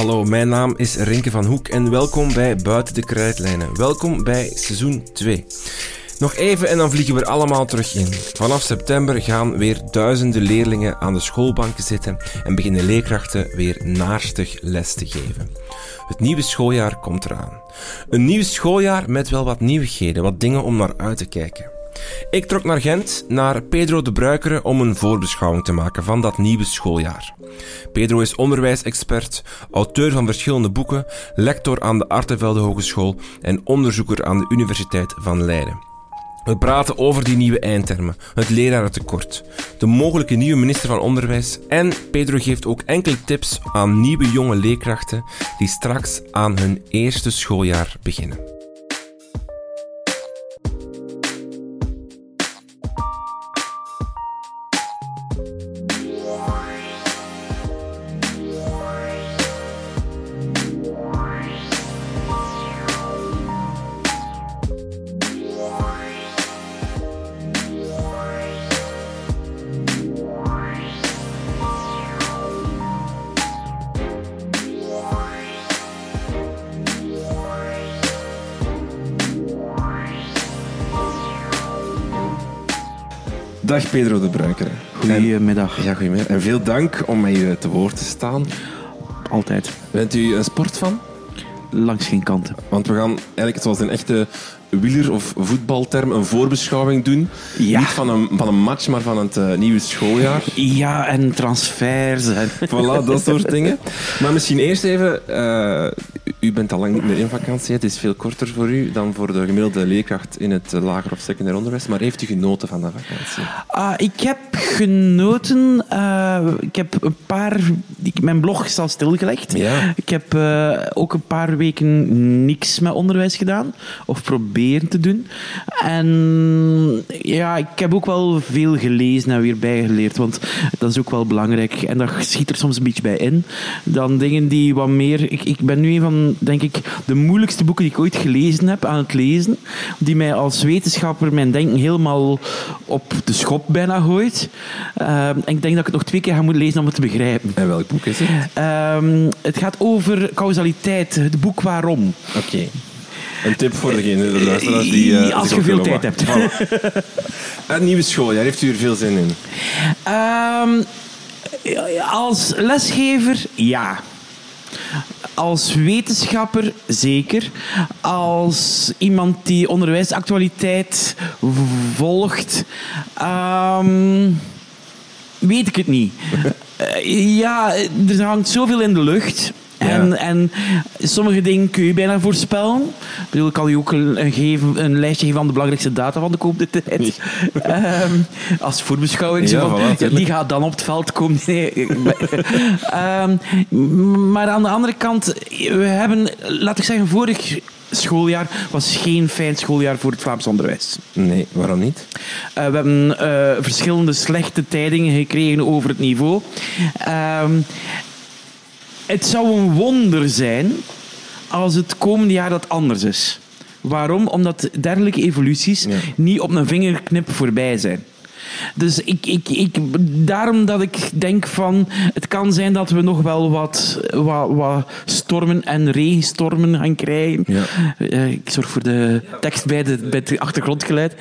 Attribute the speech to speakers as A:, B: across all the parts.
A: Hallo, mijn naam is Rinke van Hoek en welkom bij Buiten de Krijtlijnen. Welkom bij seizoen 2. Nog even en dan vliegen we er allemaal terug in. Vanaf september gaan weer duizenden leerlingen aan de schoolbanken zitten en beginnen leerkrachten weer naarstig les te geven. Het nieuwe schooljaar komt eraan. Een nieuw schooljaar met wel wat nieuwigheden, wat dingen om naar uit te kijken. Ik trok naar Gent, naar Pedro de Bruikere, om een voorbeschouwing te maken van dat nieuwe schooljaar. Pedro is onderwijsexpert, auteur van verschillende boeken, lector aan de Artevelde Hogeschool en onderzoeker aan de Universiteit van Leiden. We praten over die nieuwe eindtermen, het lerarentekort, de mogelijke nieuwe minister van Onderwijs en Pedro geeft ook enkele tips aan nieuwe jonge leerkrachten die straks aan hun eerste schooljaar beginnen. Pedro de Bruiker.
B: Goedemiddag.
A: Ja, goedemiddag. En veel dank om mij te woord te staan.
B: Altijd.
A: Bent u een sportfan?
B: Langs geen kanten.
A: Want we gaan eigenlijk zoals een echte wieler- of voetbalterm een voorbeschouwing doen.
B: Ja.
A: Niet van een, van een match, maar van het eh, nieuwe schooljaar.
B: Ja, en transfers. En...
A: Voilà, dat soort dingen. Maar misschien eerst even, eh, u bent al lang niet meer in vakantie. Het is veel korter voor u dan voor de gemiddelde leerkracht in het eh, lager of secundair onderwijs. Maar heeft u genoten van de vakantie?
B: Ah, ik heb genoten. ik heb een paar... Ik, mijn blog is al stilgelegd.
A: Ja.
B: Ik heb ook een paar weken niks met onderwijs gedaan. Of proberen te doen. En ja, ik heb ook wel veel gelezen en weer bijgeleerd. Want dat is ook wel belangrijk. En dat schiet er soms een beetje bij in. Dan dingen die wat meer... Ik, ik ben nu een van, denk ik, de moeilijkste boeken die ik ooit gelezen heb aan het lezen. Die mij als wetenschapper mijn denken helemaal op de schop bijna gooit. Eh, en ik denk dat ik het nog twee keer ga moeten lezen om het te begrijpen.
A: En welk boek is het?
B: Ehm, het gaat over causaliteit, het boek Waarom.
A: Oké. Een tip voor degene, de luisteraars die... eh,
B: Als je veel tijd
A: wachten. Voilà. Nieuwe schooljaar, heeft u er veel zin in?
B: Ehm, als lesgever, ja. Als wetenschapper, zeker. Als iemand die onderwijsactualiteit volgt, ehm, weet ik het niet. Ja, er hangt zoveel in de lucht. En, en sommige dingen kun je bijna voorspellen. Ik bedoel, ik kan je ook een, geven, een lijstje geven van de belangrijkste data van de komende tijd. Ehm, als voorbeschouwing. zo
A: Ja,
B: van,
A: voilà, tuurlijk.
B: die gaat dan op het veld komen. Nee, Ehm, maar aan de andere kant, we hebben, laat ik zeggen, vorig schooljaar was geen fijn schooljaar voor het Vlaams onderwijs.
A: Nee, waarom niet?
B: Eh, we hebben eh, verschillende slechte tijdingen gekregen over het niveau. Ehm, het zou een wonder zijn als het komende jaar dat anders is. Waarom? Omdat dergelijke evoluties
A: Ja.
B: niet op een vingerknip voorbij zijn. Dus ik, ik, ik, daarom dat ik denk van... Het kan zijn dat we nog wel wat, wat, wat stormen en regenstormen gaan krijgen.
A: Ja.
B: Eh, ik zorg voor de tekst bij, de, bij het achtergrondgeluid.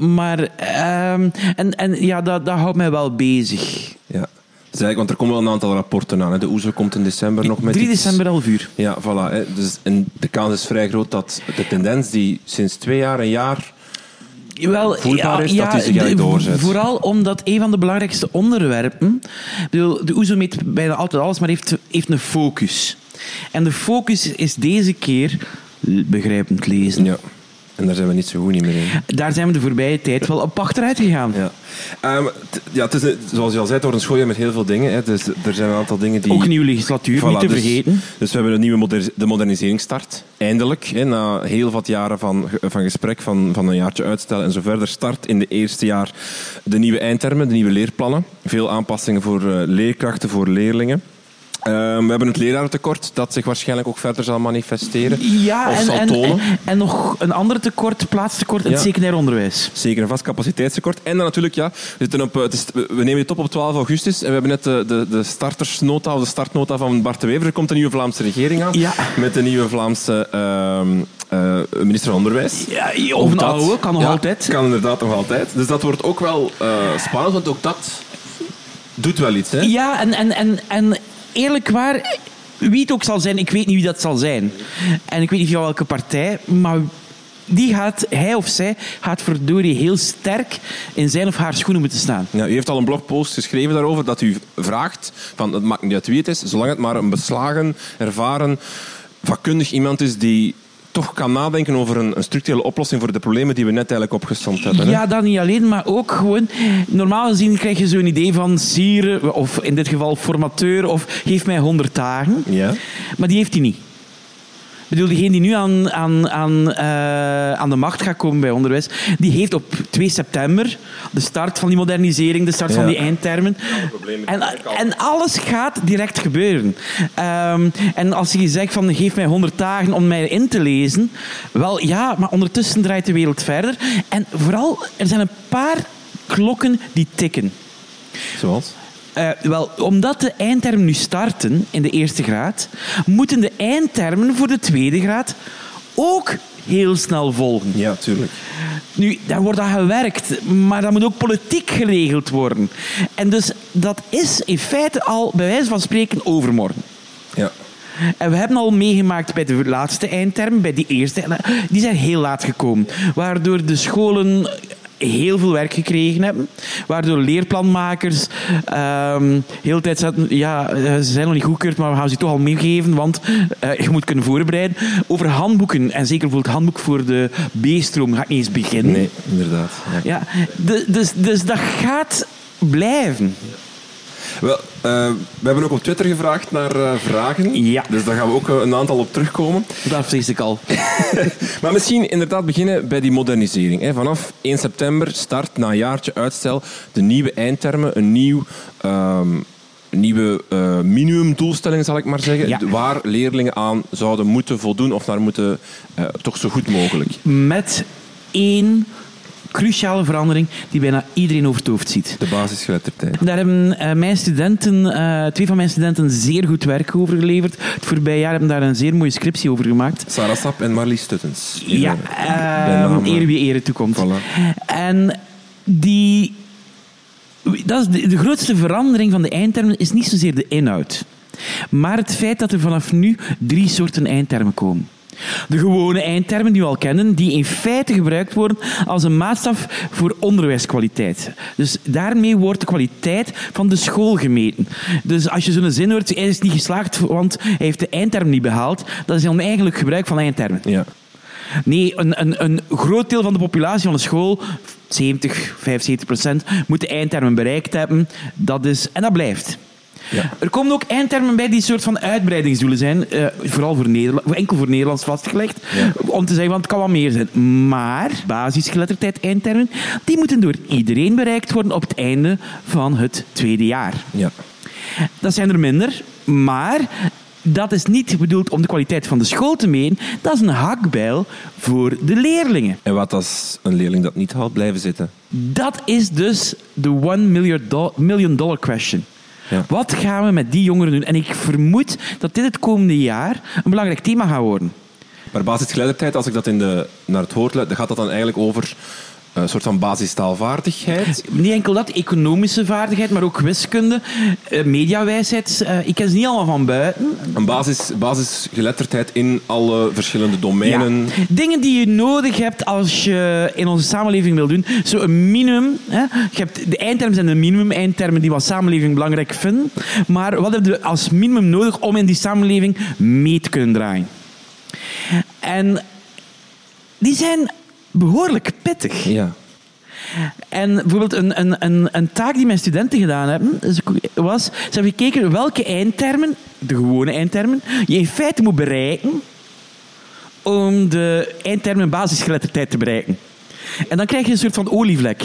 B: Maar... ehm, en, en ja, dat, dat houdt mij wel bezig.
A: Ja. Dus eigenlijk, want er komen wel een aantal rapporten aan. Hè. De OESO komt in december nog met
B: 3
A: iets.
B: december 11 uur.
A: Ja, voilà. Hè. Dus, en de kans is vrij groot dat de tendens die sinds twee jaar, een jaar...
B: Wel,
A: voelbaar is dat die zich doorzet.
B: Vooral omdat een van de belangrijkste onderwerpen... Bedoel, de OESO meet bijna altijd alles, maar heeft, heeft een focus. En de focus is deze keer begrijpend lezen.
A: Ja. En daar zijn we niet zo goed niet meer in.
B: Daar zijn we de voorbije tijd wel op achteruit gegaan.
A: Ja. Ehm, t- ja, het is, zoals je al zei, het wordt een schooljaar met heel veel dingen. Hè. Dus er zijn een aantal dingen die...
B: Ook nieuwe legislatuur,
A: Voilà,
B: niet te
A: dus-
B: vergeten.
A: Dus we hebben een nieuwe moder de moderniseringsstart. Eindelijk, hè, na heel wat jaren van, van gesprek, van, van een jaartje uitstel en zo verder, start in de eerste jaar de nieuwe eindtermen, de nieuwe leerplannen. Veel aanpassingen voor eh, leerkrachten, voor leerlingen. Ehm, we hebben het lerarentekort dat zich waarschijnlijk ook verder zal manifesteren.
B: Ja,
A: of
B: en,
A: zal
B: en,
A: tonen.
B: en, en nog een ander tekort, plaatstekort in het
A: Ja.
B: secundair onderwijs.
A: Zeker een vast capaciteitstekort. En dan natuurlijk, ja, we, zitten op, eh, het is, we nemen dit op op 12 augustus en we hebben net de, de, de startersnota of de startnota van Bart de Wever. Er komt een nieuwe Vlaamse regering aan.
B: Ja.
A: Met een nieuwe Vlaamse ehm, eh, minister van Onderwijs.
B: Ja, of een oude, kan nog
A: ja,
B: altijd.
A: Kan inderdaad nog altijd. Dus dat wordt ook wel eh, spannend, want ook dat doet wel iets. Hè?
B: Ja, en, en, en, en eerlijk waar, wie het ook zal zijn, ik weet niet wie dat zal zijn. En ik weet niet van welke partij, maar die gaat, hij of zij, gaat verdorie heel sterk in zijn of haar schoenen moeten staan.
A: Ja, u heeft al een blogpost geschreven daarover dat u vraagt, van, het maakt niet uit wie het is, zolang het maar een beslagen, ervaren, vakkundig iemand is die toch kan nadenken over een, een structurele oplossing voor de problemen die we net eigenlijk opgesomd hebben. hè?
B: Ja, dat niet alleen, maar ook gewoon... Normaal gezien krijg je zo'n idee van sieren, of in dit geval formateur, of geef mij 100 dagen.
A: Ja.
B: Maar die heeft hij niet. Ik bedoel, degene die nu aan, aan, aan, eh, aan de macht gaat komen bij onderwijs, die heeft op 2 september de start van die modernisering, de start van die eindtermen. En, en alles gaat direct gebeuren. Ehm, en als je zegt van geef mij 100 dagen om mij in te lezen, wel ja, maar ondertussen draait de wereld verder. En vooral, er zijn een paar klokken die tikken.
A: Zoals?
B: Eh, wel, omdat de eindtermen nu starten in de eerste graad, moeten de eindtermen voor de tweede graad ook heel snel volgen.
A: Ja, tuurlijk.
B: Nu, daar wordt aan gewerkt, maar dat moet ook politiek geregeld worden. En dus dat is in feite al, bij wijze van spreken, overmorgen.
A: Ja.
B: En we hebben al meegemaakt bij de laatste eindtermen, bij die eerste, die zijn heel laat gekomen. Waardoor de scholen heel veel werk gekregen hebben. Waardoor leerplanmakers ehm heel de tijd zaten, ja, eh, ze zijn nog niet goedkeurd, maar we gaan ze toch al meegeven, want eh, je moet kunnen voorbereiden. Over handboeken, en zeker bijvoorbeeld het handboek voor de B-stroom, ga ik niet eens beginnen.
A: Nee, inderdaad. Ja.
B: Dus, dus dat gaat blijven.
A: Wel, eh, we hebben ook op Twitter gevraagd naar eh, vragen.
B: Ja.
A: Dus daar gaan we ook eh, een aantal op terugkomen.
B: Dat vrees ik al.
A: Maar misschien inderdaad beginnen bij die modernisering. Hè. Vanaf 1 september start na een jaartje uitstel de nieuwe eindtermen, een nieuw... ehm, nieuwe minimumdoelstelling, zal ik maar zeggen,
B: Ja.
A: waar leerlingen aan zouden moeten voldoen of naar moeten, toch zo goed mogelijk.
B: Met één cruciale verandering die bijna iedereen over het hoofd ziet.
A: De basisgeletterdheid.
B: Daar hebben eh, mijn studenten, eh, twee van mijn studenten zeer goed werk over geleverd. Het voorbije jaar hebben daar een zeer mooie scriptie over gemaakt.
A: Sarah Sap en Marlies Stuttens.
B: Ja,
A: naam,
B: eer wie ere toekomt.
A: Voilà.
B: En die... Dat is de, de grootste verandering van de eindtermen is niet zozeer de inhoud. Maar het feit dat er vanaf nu drie soorten eindtermen komen. De gewone eindtermen die we al kennen, die in feite gebruikt worden als een maatstaf voor onderwijskwaliteit. Dus daarmee wordt de kwaliteit van de school gemeten. Dus als je zo'n zin hoort, hij is niet geslaagd, want hij heeft de eindterm niet behaald, dat is dan eigenlijk gebruik van eindtermen.
A: Ja.
B: Nee, een, een, een groot deel van de populatie van de school, 70, 75 procent, moet de eindtermen bereikt hebben. Dat is, en dat blijft.
A: Ja.
B: Er komen ook eindtermen bij die soort van uitbreidingsdoelen zijn, eh, vooral voor Nederland, enkel voor Nederlands vastgelegd,
A: Ja.
B: om te zeggen, want het kan wat meer zijn. Maar basisgeletterdheid eindtermen, die moeten door iedereen bereikt worden op het einde van het tweede jaar.
A: Ja.
B: Dat zijn er minder, maar dat is niet bedoeld om de kwaliteit van de school te meten. Dat is een hakbijl voor de leerlingen.
A: En wat als een leerling dat niet haalt, blijven zitten?
B: Dat is dus de one million dollar question.
A: Ja.
B: Wat gaan we met die jongeren doen? En ik vermoed dat dit het komende jaar een belangrijk thema gaat worden.
A: Maar basisgeletterdheid, als ik dat in de, naar het hoort, dan gaat dat dan eigenlijk over een soort van basistaalvaardigheid.
B: Niet enkel dat, economische vaardigheid, maar ook wiskunde, eh, mediawijsheid. Eh, ik ken ze niet allemaal van buiten.
A: Een basis, basisgeletterdheid in alle verschillende domeinen.
B: Ja. Dingen die je nodig hebt als je in onze samenleving wil doen. Zo een minimum. Hè? Je hebt, de eindtermen zijn de minimum-eindtermen die we als samenleving belangrijk vinden. Maar wat hebben we als minimum nodig om in die samenleving mee te kunnen draaien? En die zijn behoorlijk pittig.
A: Ja.
B: En bijvoorbeeld een, een, een, een taak die mijn studenten gedaan hebben, is- was, ze hebben gekeken welke eindtermen, de gewone eindtermen, je in feite moet bereiken om de eindtermen basisgeletterdheid te bereiken. En dan krijg je een soort van olievlek.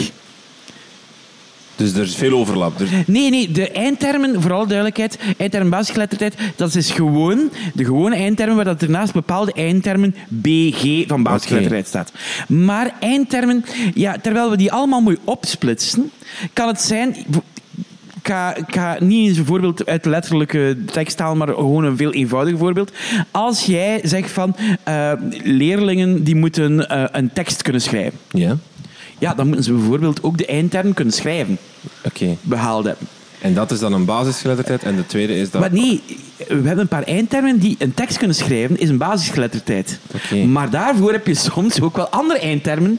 A: Dus er is veel overlap. Er-
B: Nee, nee, de eindtermen, voor alle duidelijkheid, eindtermen basisgeletterdheid, dat is gewoon de gewone eindtermen waar dat er naast bepaalde eindtermen BG van basisgeletterdheid staat. Maar eindtermen, ja, terwijl we die allemaal mooi opsplitsen, kan het zijn... Ik ga, ik ga niet eens een voorbeeld uit de letterlijke tekst halen, maar gewoon een veel eenvoudiger voorbeeld. Als jij zegt van eh, leerlingen die moeten eh, een tekst kunnen schrijven,
A: Ja,
B: ja, dan moeten ze bijvoorbeeld ook de eindterm kunnen schrijven,
A: oké.
B: behaald hebben.
A: En dat is dan een basisgeletterdheid. En de tweede is dat...
B: Maar nee, we hebben een paar eindtermen die een tekst kunnen schrijven, is een basisgeletterdheid. Maar daarvoor heb je soms ook wel andere eindtermen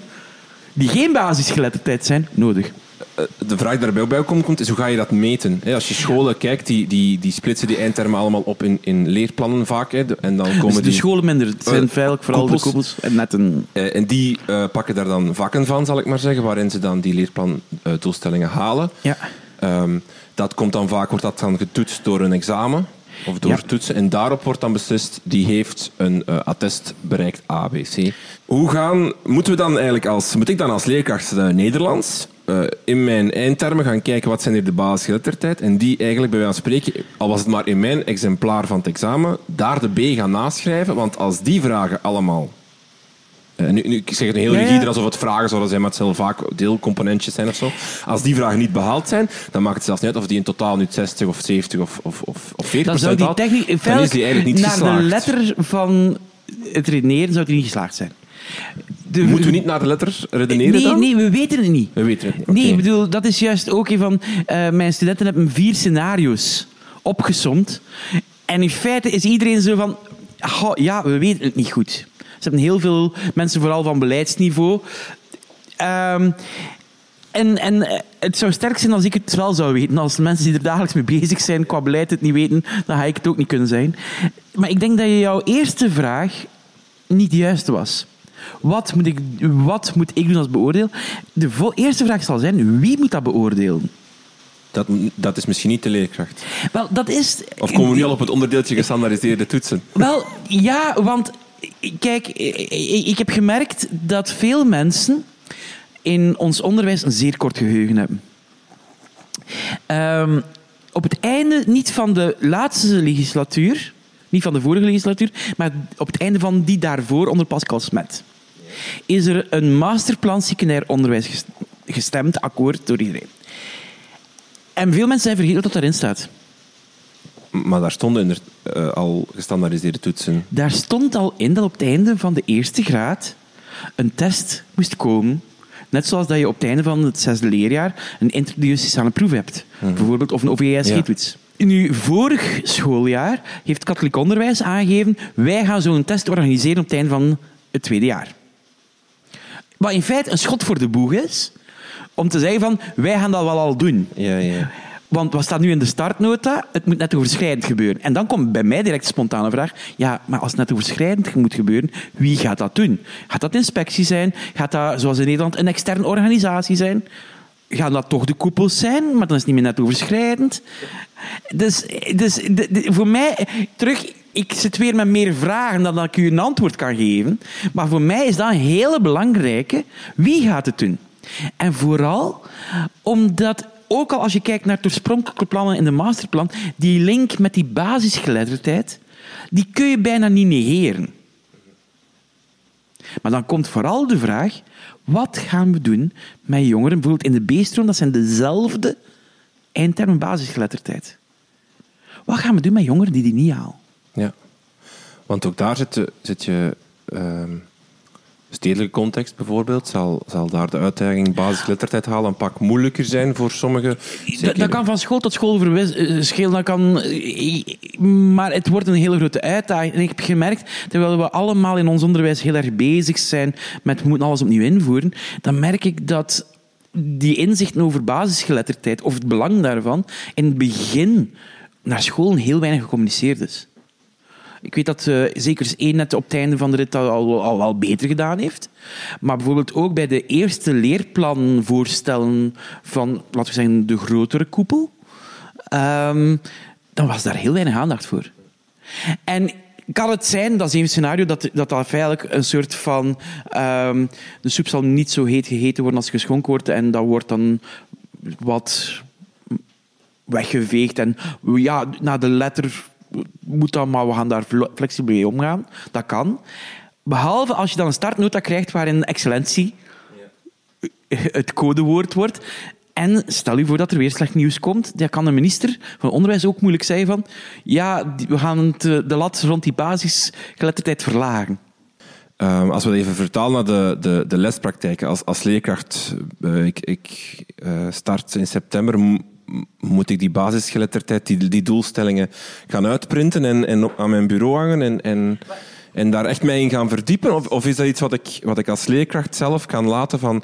B: die geen basisgeletterdheid zijn, nodig.
A: Eh, de vraag die daarbij ook bij komt, komt, is hoe ga je dat meten? Als je scholen kijkt, die, die, die splitsen die eindtermen allemaal op in, in leerplannen vaak. En dan komen
B: Dus de
A: die...
B: scholen minder. Het zijn
A: Eh,
B: feitelijk vooral
A: koepels.
B: de koepels en net een...
A: Eh, en die pakken daar dan vakken van, zal ik maar zeggen, waarin ze dan die leerplandoelstellingen halen.
B: Ja.
A: Ehm, dat komt dan vaak, wordt dat dan getoetst door een examen of door
B: Ja.
A: toetsen. En daarop wordt dan beslist, die heeft een attest bereikt A, B, C. Hoe gaan, moeten we dan eigenlijk als, moet ik dan als leerkracht Nederlands eh, in mijn eindtermen gaan kijken wat zijn hier de basisgeletterdheid en die eigenlijk bij wijze van spreken, al was het maar in mijn exemplaar van het examen, daar de B gaan naschrijven, want als die vragen allemaal eh, nu, nu, ik zeg het heel
B: Ja,
A: rigide, alsof het vragen zouden zijn, maar het zullen vaak deelcomponentjes zijn of zo. Als die vragen niet behaald zijn, dan maakt het zelfs niet uit of die in totaal nu 60 of 70 of, of, of, of 40
B: Dan zou die
A: haalt.
B: technisch...
A: Dan is die eigenlijk niet
B: naar
A: geslaagd.
B: de letter van het redeneren zou die niet geslaagd zijn. De-
A: Moeten we niet naar de letter redeneren
B: nee,
A: dan?
B: Nee, we weten het niet.
A: We weten het niet.
B: Nee, ik bedoel, dat is juist ook een van... eh, mijn studenten hebben vier scenario's opgesomd. En in feite is iedereen zo van... "Goh, ja, we weten het niet goed. Ze hebben heel veel mensen, vooral van beleidsniveau. Ehm, en, en eh, het zou sterk zijn als ik het wel zou weten. Als de mensen die er dagelijks mee bezig zijn qua beleid het niet weten, dan ga ik het ook niet kunnen zijn. Maar ik denk dat je jouw eerste vraag niet de juiste was. Wat moet ik, wat moet ik doen als beoordeel? De vo- eerste vraag zal zijn, wie moet dat beoordelen?
A: dat, dat is misschien niet de leerkracht.
B: Wel, dat is...
A: Of komen we nu al op het onderdeeltje gestandaardiseerde toetsen?
B: Wel, ja, want kijk, ik heb gemerkt dat veel mensen in ons onderwijs een zeer kort geheugen hebben. Ehm, op het einde, niet van de laatste legislatuur, niet van de vorige legislatuur, maar op het einde van die daarvoor onder Pascal Smet, is er een masterplan secundair onderwijs ges- gestemd, akkoord door iedereen. En veel mensen zijn vergeten wat daarin staat.
A: Maar daar stonden eh, al gestandaardiseerde toetsen.
B: Daar stond al in dat op het einde van de eerste graad een test moest komen. Net zoals dat je op het einde van het zesde leerjaar een introductiale proef hebt. Bijvoorbeeld, of een OVSG-toets. Nu, vorig schooljaar heeft katholiek onderwijs aangegeven wij gaan zo'n test organiseren op het einde van het tweede jaar. Wat in feite een schot voor de boeg is, om te zeggen van wij gaan dat wel al doen.
A: Ja, ja.
B: Want wat staat nu in de startnota? Het moet nettoverschrijdend gebeuren. En dan komt bij mij direct de spontane vraag. Ja, maar als het nettoverschrijdend moet gebeuren, wie gaat dat doen? Gaat dat inspectie zijn? Gaat dat, zoals in Nederland, een externe organisatie zijn? Gaan dat toch de koepels zijn? Maar dan is het niet meer nettoverschrijdend. Dus, dus de- de- voor mij, terug, ik zit weer met meer vragen dan dat ik u een antwoord kan geven. Maar voor mij is dat een hele belangrijke. Wie gaat het doen? En vooral omdat, ook al als je kijkt naar het oorspronkelijke plannen in de masterplan, die link met die basisgeletterdheid, die kun je bijna niet negeren. Maar dan komt vooral de vraag, wat gaan we doen met jongeren, bijvoorbeeld in de B-stroom, dat zijn dezelfde eindtermen basisgeletterdheid. Wat gaan we doen met jongeren die die niet halen?
A: Ja. Want ook daar zit, je- zit je... ehm, stedelijke context bijvoorbeeld, zal, zal daar de uitdaging basisgeletterdheid halen een pak moeilijker zijn voor sommigen.
B: Dat, kan van school tot school verwis- eh. Dat kan, eh, maar het wordt een hele grote uitdaging. En ik heb gemerkt, terwijl we allemaal in ons onderwijs heel erg bezig zijn met we moeten alles opnieuw invoeren, dan merk ik dat die inzichten over basisgeletterdheid, of het belang daarvan, in het begin naar school heel weinig gecommuniceerd is. Ik weet dat eh, zeker eens één net op het einde van de rit dat al, al wel beter gedaan heeft. Maar bijvoorbeeld ook bij de eerste leerplanvoorstellen van, laten we zeggen, de grotere koepel, ehm, dan was daar heel weinig aandacht voor. En kan het zijn, dat is een scenario, dat dat, dat feitelijk een soort van... ehm, de soep zal niet zo heet gegeten worden als geschonken wordt en dat wordt dan wat weggeveegd. En ja, naar de letter moet dan, maar we gaan daar fle- flexibel mee omgaan. Dat kan. Behalve als je dan een startnota krijgt waarin excellentie het codewoord wordt. En stel je voor dat er weer slecht nieuws komt, dan kan de minister van Onderwijs ook moeilijk zeggen van ja, we gaan eh, de lat rond die basisgeletterdheid verlagen.
A: Ehm, als we even vertalen naar de, de, de lespraktijken. Als, als leerkracht, eh, ik, ik eh, start in september, moet ik die basisgeletterdheid, die, die doelstellingen gaan uitprinten en, en op, aan mijn bureau hangen en, en, en daar echt mee in gaan verdiepen? Of, of is dat iets wat ik, wat ik als leerkracht zelf kan laten van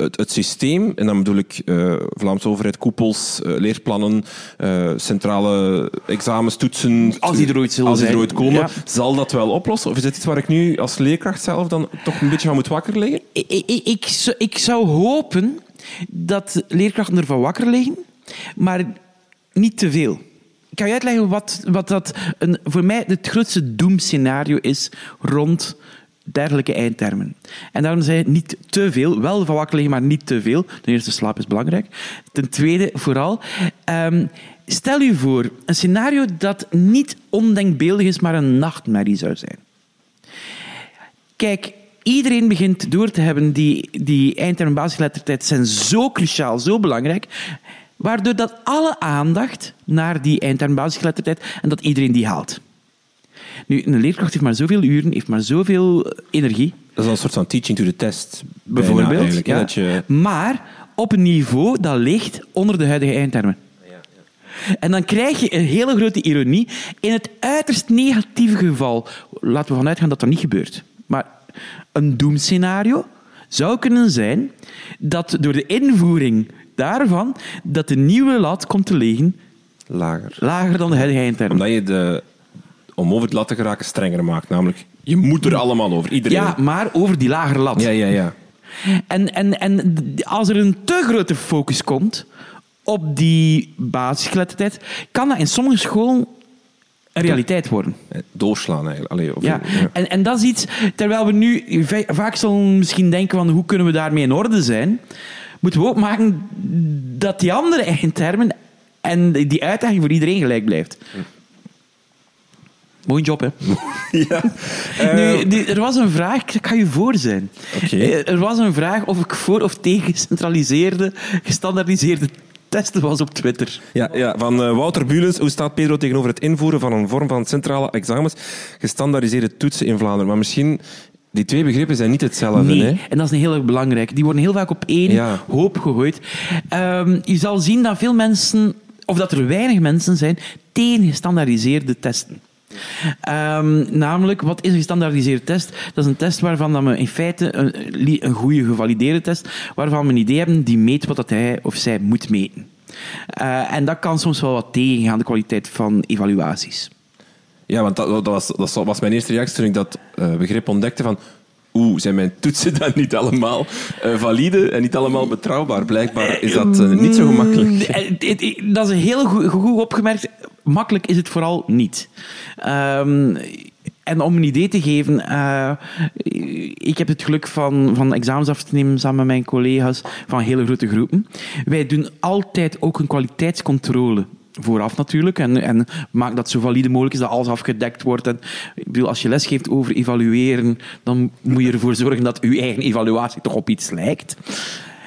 A: het, het systeem, en dan bedoel ik eh, Vlaamse overheid, koepels, eh, leerplannen, eh, centrale examens, toetsen.
B: Als die er ooit zullen
A: als die er ooit komen,
B: Ja.
A: zal dat wel oplossen? Of is dit iets waar ik nu als leerkracht zelf dan toch een beetje van moet wakker liggen?
B: Ik, ik, ik, ik zou hopen dat leerkrachten ervan wakker liggen, maar niet te veel. Kan je uitleggen wat, wat dat een, voor mij het grootste doemscenario is rond dergelijke eindtermen. En daarom zei niet te veel, wel van wakker liggen, maar niet te veel. Ten eerste, slaap is belangrijk. Ten tweede, vooral, ehm, stel je voor een scenario dat niet ondenkbeeldig is, maar een nachtmerrie zou zijn. Kijk, iedereen begint door te hebben die, die eindterm en basisgeletterdheid zijn zo cruciaal, zo belangrijk, waardoor dat alle aandacht naar die eindterm en basisgeletterdheid en dat iedereen die haalt. Nu, een leerkracht heeft maar zoveel uren, heeft maar zoveel energie,
A: Dat is een soort van teaching to the test.
B: bijvoorbeeld. ja.
A: dat je...
B: Maar op een niveau dat ligt onder de huidige eindtermen. En dan krijg je een hele grote ironie. In het uiterst negatieve geval, laten we vanuit gaan dat dat niet gebeurt. Maar een doemscenario zou kunnen zijn dat door de invoering daarvan dat de nieuwe lat komt te liggen
A: Lager.
B: lager dan de huidige eindtermen.
A: Omdat je de, om over het lat te geraken, strenger maakt. Namelijk, je moet er allemaal over. Iedereen.
B: Ja, maar over die lagere lat.
A: ja, ja. ja.
B: En, en, en als er een te grote focus komt op die basisgeletterdheid, kan dat in sommige scholen een realiteit worden.
A: Eh, Doorslaan eigenlijk. Allee, of,
B: Ja.
A: ja.
B: En, en dat is iets, terwijl we nu va- vaak zullen misschien denken van hoe kunnen we daarmee in orde zijn, moeten we ook maken dat die andere eindtermen en die uitdaging voor iedereen gelijk blijft. Mooie job, hè?
A: Ja.
B: Nu, die- er was een vraag, ik ga je voor zijn.
A: Oké.
B: Eh, Er was een vraag of ik voor of tegen gecentraliseerde, gestandaardiseerde testen was op Twitter.
A: Ja, ja, van eh, Wouter Bulens. Hoe staat Pedro tegenover het invoeren van een vorm van centrale examens, gestandaardiseerde toetsen in Vlaanderen? Maar misschien, die twee begrippen zijn niet hetzelfde.
B: Nee,
A: Hè?
B: en dat is een heel erg belangrijk. Die worden heel vaak op één
A: Ja.
B: hoop gegooid. Ehm, je zal zien dat veel mensen, of dat er weinig mensen zijn, tegen gestandaardiseerde testen. Ehm, namelijk, wat is een gestandaardiseerde test? Dat is een test waarvan dat we in feite een, een goede gevalideerde test, waarvan we een idee hebben die meet wat dat hij of zij moet meten. Eh, en dat kan soms wel wat tegengaan de kwaliteit van evaluaties.
A: Ja, want dat, dat, was, dat was mijn eerste reactie toen ik dat eh, begrip ontdekte van... Oeh, zijn mijn toetsen dan niet allemaal eh, valide en niet allemaal betrouwbaar? Blijkbaar is dat eh, niet zo gemakkelijk.
B: Mm, eh, dat is heel goed, goed opgemerkt. Makkelijk is het vooral niet. Ehm, en om een idee te geven, eh, ik heb het geluk van, van examens af te nemen samen met mijn collega's van hele grote groepen. Wij doen altijd ook een kwaliteitscontrole. Vooraf natuurlijk. En, en maak dat zo valide mogelijk is, dat alles afgedekt wordt. En, ik bedoel, als je lesgeeft over evalueren, dan moet je ervoor zorgen dat je eigen evaluatie toch op iets lijkt.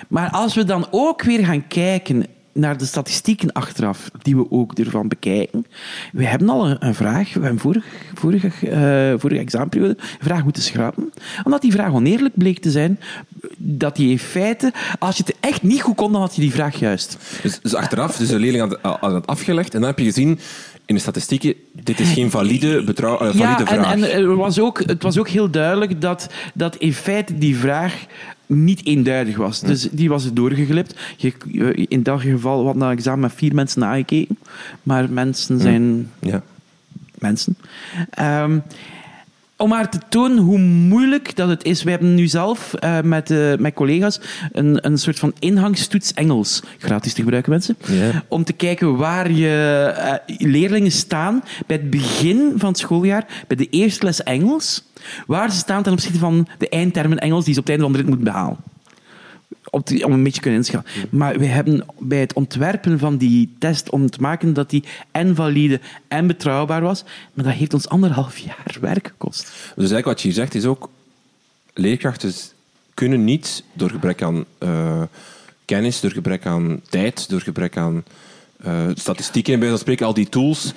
B: Maar als we dan ook weer gaan kijken naar de statistieken achteraf, die we ook ervan bekijken. We hebben al een, een vraag, we hebben vorige, vorige, eh, vorige examenperiode een vraag moeten schrappen, omdat die vraag oneerlijk bleek te zijn, dat die in feite, als je het echt niet goed kon, dan had je die vraag juist.
A: Dus, dus achteraf, dus de leerling had, had het afgelegd en dan heb je gezien in de statistieken, dit is geen valide, betrouw, eh, valide
B: ja, en,
A: vraag.
B: en er was ook, het was ook heel duidelijk dat, dat in feite die vraag niet eenduidig was. Dus die was er doorgeglipt. Je, in dat geval had na examen met vier mensen nagekeken. Maar mensen zijn
A: ja.
B: mensen. Ehm, om maar te tonen hoe moeilijk dat het is. We hebben nu zelf eh, met, eh, met collega's een, een soort van ingangstoets Engels gratis te gebruiken, mensen. Om te kijken waar je eh, leerlingen staan bij het begin van het schooljaar, bij de eerste les Engels. Waar ze staan ten opzichte van de eindtermen Engels die ze op het einde van de rit moeten behalen. Op die- om een beetje kunnen inschatten. Maar we hebben bij het ontwerpen van die test om te maken dat die en valide en betrouwbaar was, maar dat heeft ons anderhalf jaar werk gekost.
A: Dus eigenlijk wat je hier zegt is ook, leerkrachten kunnen niet door gebrek aan eh, kennis, door gebrek aan tijd, door gebrek aan eh, statistieken en bij van spreken, al die tools,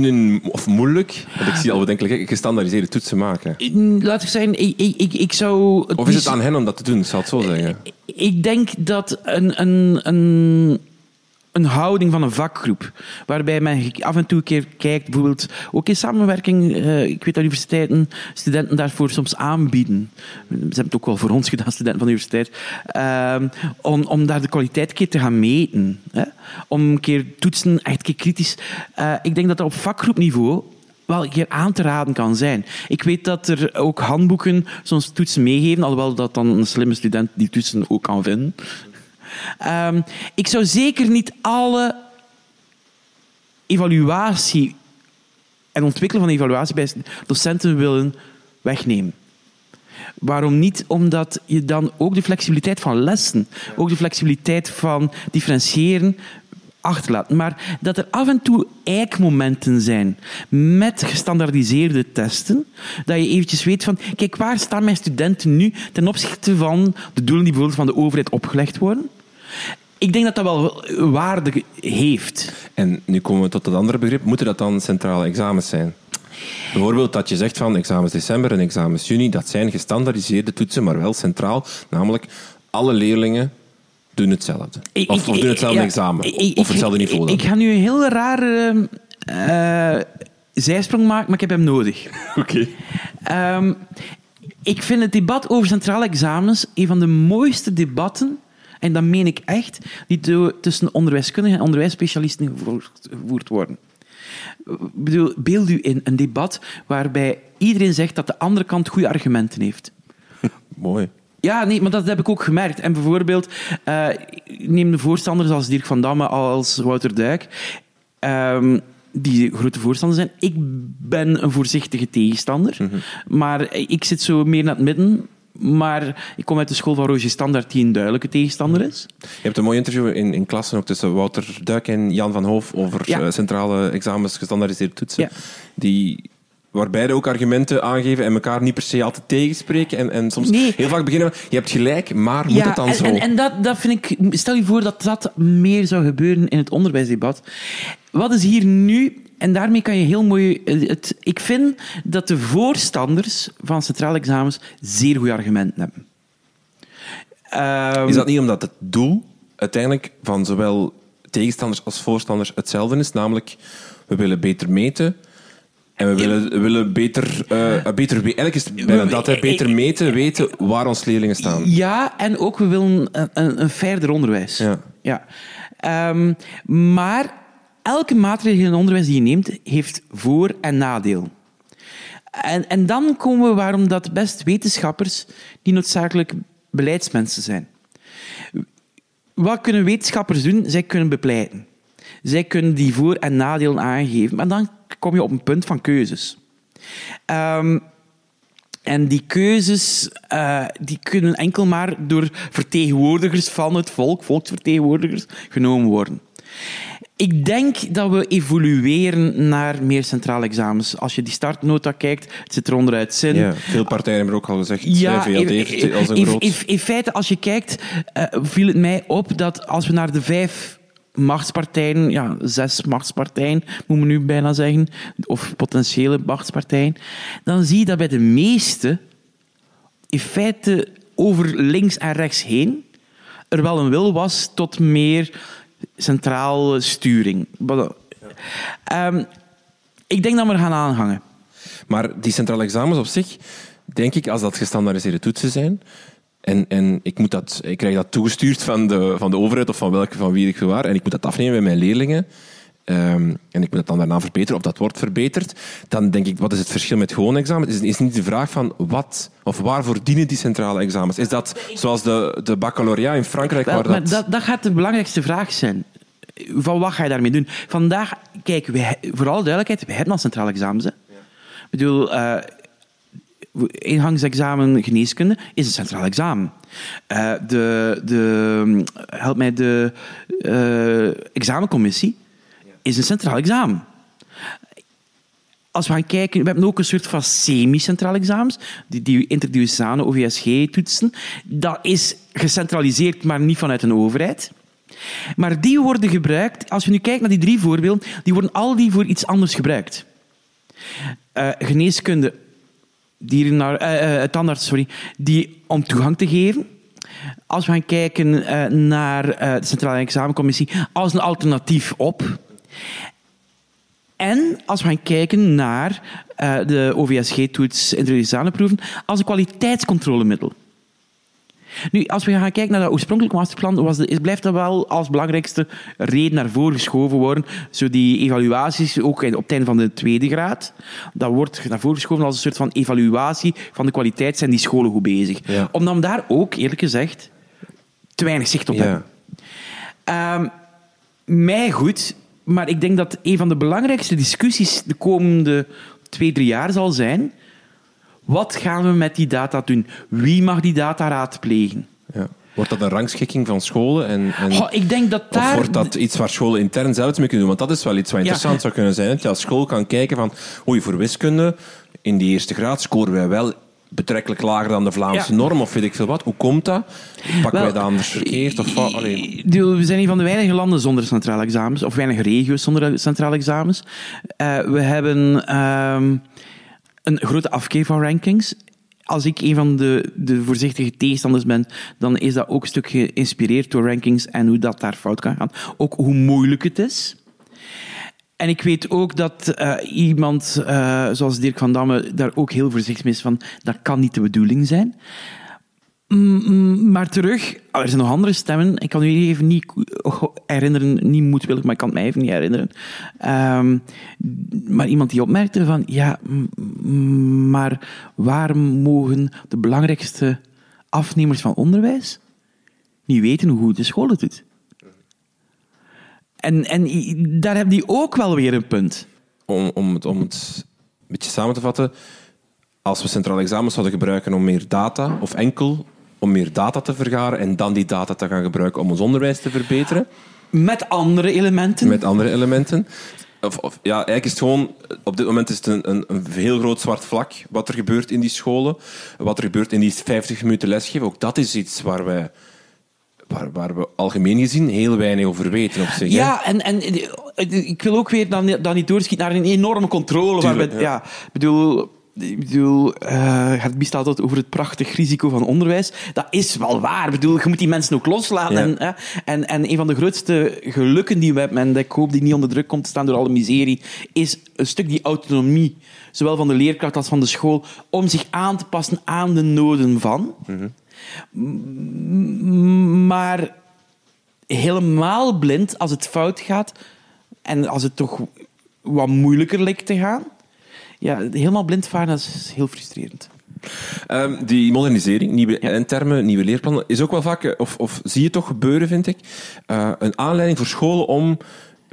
A: kunnen, of moeilijk, want ik zie al bedenkelijk, gestandaardiseerde toetsen maken.
B: Laat ik zeggen, ik, ik, ik, zou...
A: Of is het aan hen om dat te doen, ik zal het zo zeggen.
B: Ik denk dat een, een, een, een houding van een vakgroep, waarbij men af en toe een keer kijkt, bijvoorbeeld ook in samenwerking, eh, ik weet dat universiteiten studenten daarvoor soms aanbieden. Ze hebben het ook wel voor ons gedaan, studenten van de universiteit, ehm, om, daar de kwaliteit een keer te gaan meten. Hè? Om een keer toetsen, echt een keer kritisch. Eh, ik denk dat dat op vakgroepniveau wel een keer aan te raden kan zijn. Ik weet dat er ook handboeken soms toetsen meegeven, alhoewel dat dan een slimme student die toetsen ook kan vinden. Ehm, ik zou zeker niet alle evaluatie en ontwikkelen van evaluatie bij docenten willen wegnemen. Waarom niet? Omdat je dan ook de flexibiliteit van lessen, ook de flexibiliteit van differentiëren achterlaat. Maar dat er af en toe eikmomenten zijn met gestandaardiseerde testen, dat je eventjes weet van, kijk, waar staan mijn studenten nu ten opzichte van de doelen die bijvoorbeeld van de overheid opgelegd worden? Ik denk dat dat wel waarde heeft.
A: En nu komen we tot het andere begrip. Moeten dat dan centrale examens zijn? Bijvoorbeeld dat je zegt van examens december en examens juni, dat zijn gestandaardiseerde toetsen, maar wel centraal. Namelijk, alle leerlingen doen hetzelfde.
B: Ik-
A: Of, doen hetzelfde
B: ja,
A: examen.
B: ik-
A: of hetzelfde niveau
B: Ik,
A: dan.
B: ik ga nu een heel rare eh, zijsprong maken, maar ik heb hem nodig.
A: Oké.
B: Ehm, ik vind het debat over centrale examens een van de mooiste debatten, en dat meen ik echt, die tussen onderwijskundigen en onderwijsspecialisten gevoerd, worden. Ik bedoel, beeld u in een debat waarbij iedereen zegt dat de andere kant goede argumenten heeft.
A: Mooi.
B: Ja, nee, maar dat heb ik ook gemerkt. En bijvoorbeeld, eh, neem de voorstanders als Dirk van Damme, als Wouter Duik, ehm, die grote voorstanders zijn. Ik ben een voorzichtige tegenstander, maar ik zit zo meer naar het midden. Maar ik kom uit de school van Roger Standaard, die een duidelijke tegenstander is.
A: Je hebt een mooi interview in, in klassen ook tussen Wouter Duik en Jan van Hoof over
B: Ja.
A: eh, centrale examens, gestandaardiseerde toetsen.
B: Ja.
A: Die, waar beide ook argumenten aangeven en elkaar niet per se altijd tegenspreken. En, en soms
B: Nee.
A: heel vaak beginnen we, je hebt gelijk, maar moet het dan
B: en,
A: zo?
B: En, en dat, dat vind ik... Stel je voor dat dat meer zou gebeuren in het onderwijsdebat. Wat is hier nu... En daarmee kan je heel mooi... Het, ik vind dat de voorstanders van centrale examens zeer goede argumenten hebben. Ehm,
A: Is dat niet omdat het doel uiteindelijk van zowel tegenstanders als voorstanders hetzelfde is? Namelijk, we willen beter meten en we willen, we willen beter, eh, beter... Eigenlijk is het bijna dat, hè, beter meten, weten waar onze leerlingen staan.
B: Ja, en ook we willen een, een, een verder onderwijs.
A: Ja.
B: Ja. Ehm, maar elke maatregel in het onderwijs die je neemt, heeft voor- en nadeel. En, en dan komen we waarom dat best wetenschappers niet noodzakelijk beleidsmensen zijn. Wat kunnen wetenschappers doen? Zij kunnen bepleiten. Zij kunnen die voor- en nadelen aangeven. Maar dan kom je op een punt van keuzes. Ehm, en die keuzes eh, die kunnen enkel maar door vertegenwoordigers van het volk, volksvertegenwoordigers, genomen worden. Ik denk dat we evolueren naar meer centrale examens. Als je die startnota kijkt, het zit er onderuit zin.
A: Ja, veel partijen hebben ook al gezegd, ja, VLD
B: in-
A: heeft het als een groot...
B: in, in feite, als je kijkt, eh, viel het mij op dat als we naar de vijf machtspartijen, ja, zes machtspartijen, moet men nu bijna zeggen, of potentiële machtspartijen, dan zie je dat bij de meeste, in feite over links en rechts heen, er wel een wil was tot meer centrale sturing. Ehm, ik denk dat we er gaan aanhangen.
A: Maar die centrale examens op zich, denk ik, als dat gestandaardiseerde toetsen zijn, en, en ik, moet dat, ik krijg dat toegestuurd van de, van de overheid of van, welke, van wie ik waar, en ik moet dat afnemen bij mijn leerlingen, ehm, en ik moet dat dan daarna verbeteren, of dat wordt verbeterd, dan denk ik, wat is het verschil met gewoon examen? Is, is niet de vraag van wat of waarvoor dienen die centrale examens? Is dat zoals de, de baccalaureat in Frankrijk, waar
B: maar
A: dat...
B: dat, dat gaat de belangrijkste vraag zijn. Van wat ga je daarmee doen? Vandaag, kijk, wij, voor alle duidelijkheid, we hebben al centrale examens. Hè? Ik bedoel, eh, ingangsexamen geneeskunde is een centraal examen. Uh, de, de, help mij, de uh, examencommissie is een centraal examen. Als we gaan kijken, we hebben ook een soort van semi-centraal examens, die, die interdiocesane OVSG-toetsen. Dat is gecentraliseerd, maar niet vanuit een overheid. Maar die worden gebruikt, als we nu kijken naar die drie voorbeelden, die worden al die voor iets anders gebruikt. Uh, geneeskunde, uh, uh, tandarts, sorry, die om toegang te geven. Als we gaan kijken naar de Centrale Examencommissie als een alternatief op. En als we gaan kijken naar de OVSG-toets en proeven als een kwaliteitscontrolemiddel. Nu, als we gaan kijken naar dat oorspronkelijk masterplan, was de, blijft dat wel als belangrijkste reden naar voren geschoven worden. Zo die evaluaties, ook op het einde van de tweede graad, dat wordt naar voren geschoven als een soort van evaluatie van de kwaliteit. Zijn die scholen goed bezig? Ja. Omdat we daar ook, eerlijk gezegd, te weinig zicht op hebben. Um, mij goed, maar ik denk dat een van de belangrijkste discussies de komende twee, drie jaar zal zijn wat gaan we met die data doen? Wie mag die data raadplegen?
A: Ja. Wordt dat een rangschikking van scholen? En, en
B: ik denk dat daar...
A: Of wordt dat iets waar scholen intern zelf mee kunnen doen? Want dat is wel iets wat interessant zou kunnen zijn. Dat je als school kan kijken van... Oei, voor wiskunde, in die eerste graad scoren wij wel betrekkelijk lager dan de Vlaamse norm, of weet ik veel wat. Hoe komt dat? Pakken wij dat anders verkeerd? Of wat?
B: We zijn een van de weinige landen zonder centrale examens, of weinige regio's zonder centrale examens. Uh, we hebben... Uh, een grote afkeer van rankings. Als ik een van de, de voorzichtige tegenstanders ben, dan is dat ook een stuk geïnspireerd door rankings en hoe dat daar fout kan gaan. Ook hoe moeilijk het is. En ik weet ook dat uh, iemand uh, zoals Dirk van Damme daar ook heel voorzichtig mee is van dat kan niet de bedoeling zijn. Maar terug, oh, er zijn nog andere stemmen. Ik kan u even niet herinneren, niet moedwillig, maar ik kan het mij even niet herinneren. Um, maar iemand die opmerkte van, ja, maar waar mogen de belangrijkste afnemers van onderwijs niet weten hoe goed de school het doet? En, en daar heb die ook wel weer een punt.
A: Om, om, het, om het een beetje samen te vatten, als we centrale examens zouden gebruiken om meer data, of enkel om meer data te vergaren en dan die data te gaan gebruiken om ons onderwijs te verbeteren.
B: Met andere elementen?
A: Met andere elementen. Of, of, ja, eigenlijk is het gewoon... Op dit moment is het een, een, een, heel groot zwart vlak wat er gebeurt in die scholen. Wat er gebeurt in die 50 minuten lesgeven. Ook dat is iets waar wij... Waar, waar, we algemeen gezien heel weinig over weten op zich.
B: Ja, en, en ik wil ook weer dan, dan niet doorschieten naar een enorme controle. Tuurlijk, waar we, ja. ja, bedoel, ik bedoel, uh, het bestaat altijd over het prachtig risico van onderwijs. Dat is wel waar. Ik bedoel, je moet die mensen ook loslaten. En, en, en een van de grootste gelukken die we hebben, en ik hoop die niet onder druk komt te staan door alle miserie, is een stuk die autonomie, zowel van de leerkracht als van de school, om zich aan te passen aan de noden van. Mhm. Maar helemaal blind als het fout gaat en als het toch wat moeilijker lijkt te gaan ja, helemaal blind varen is heel frustrerend.
A: Um, die modernisering, nieuwe ja. termen, nieuwe leerplannen, is ook wel vaak, eh, of, of zie je toch gebeuren, vind ik, uh, een aanleiding voor scholen om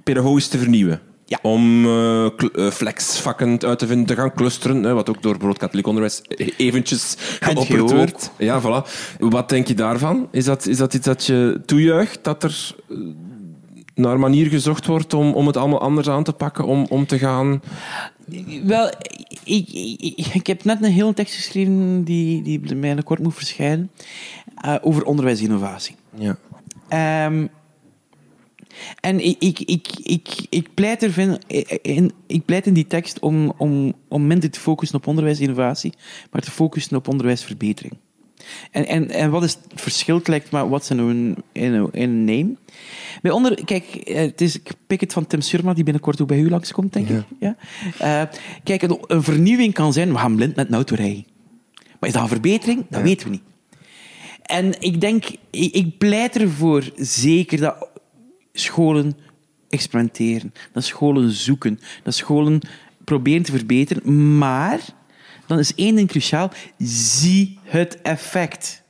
A: pedagogisch te vernieuwen. Ja. Om uh, flexvakken uit te vinden, te gaan clusteren, hè, wat ook door bijvoorbeeld katholiek onderwijs eventjes geopperd wordt. Ja, voilà. Wat denk je daarvan? Is dat, is dat iets dat je toejuicht, dat er naar manier gezocht wordt om, om het allemaal anders aan te pakken, om, om te gaan...
B: Wel, ik, ik, ik heb net een hele tekst geschreven die, die bij mij kort moet verschijnen, uh, over onderwijsinnovatie.
A: Ja.
B: Um, en ik, ik, ik, ik, ik, pleit er in, ik pleit in die tekst om, om, om minder te focussen op onderwijsinnovatie, maar te focussen op onderwijsverbetering. En, en, en wat is het verschil? lijkt maar what's in een, in een, in een name. Bij onder, kijk, eh, het is, ik pik het van Tim Surma, die binnenkort ook bij u langskomt, denk ik. Ja? Uh, kijk, een, vernieuwing kan zijn, we gaan blind met een auto rijden. Maar is dat een verbetering? Dat weten we niet. En ik denk, ik, ik pleit ervoor zeker dat scholen experimenteren, dat scholen zoeken, dat scholen proberen te verbeteren, maar dan is één ding cruciaal. Zie het effect.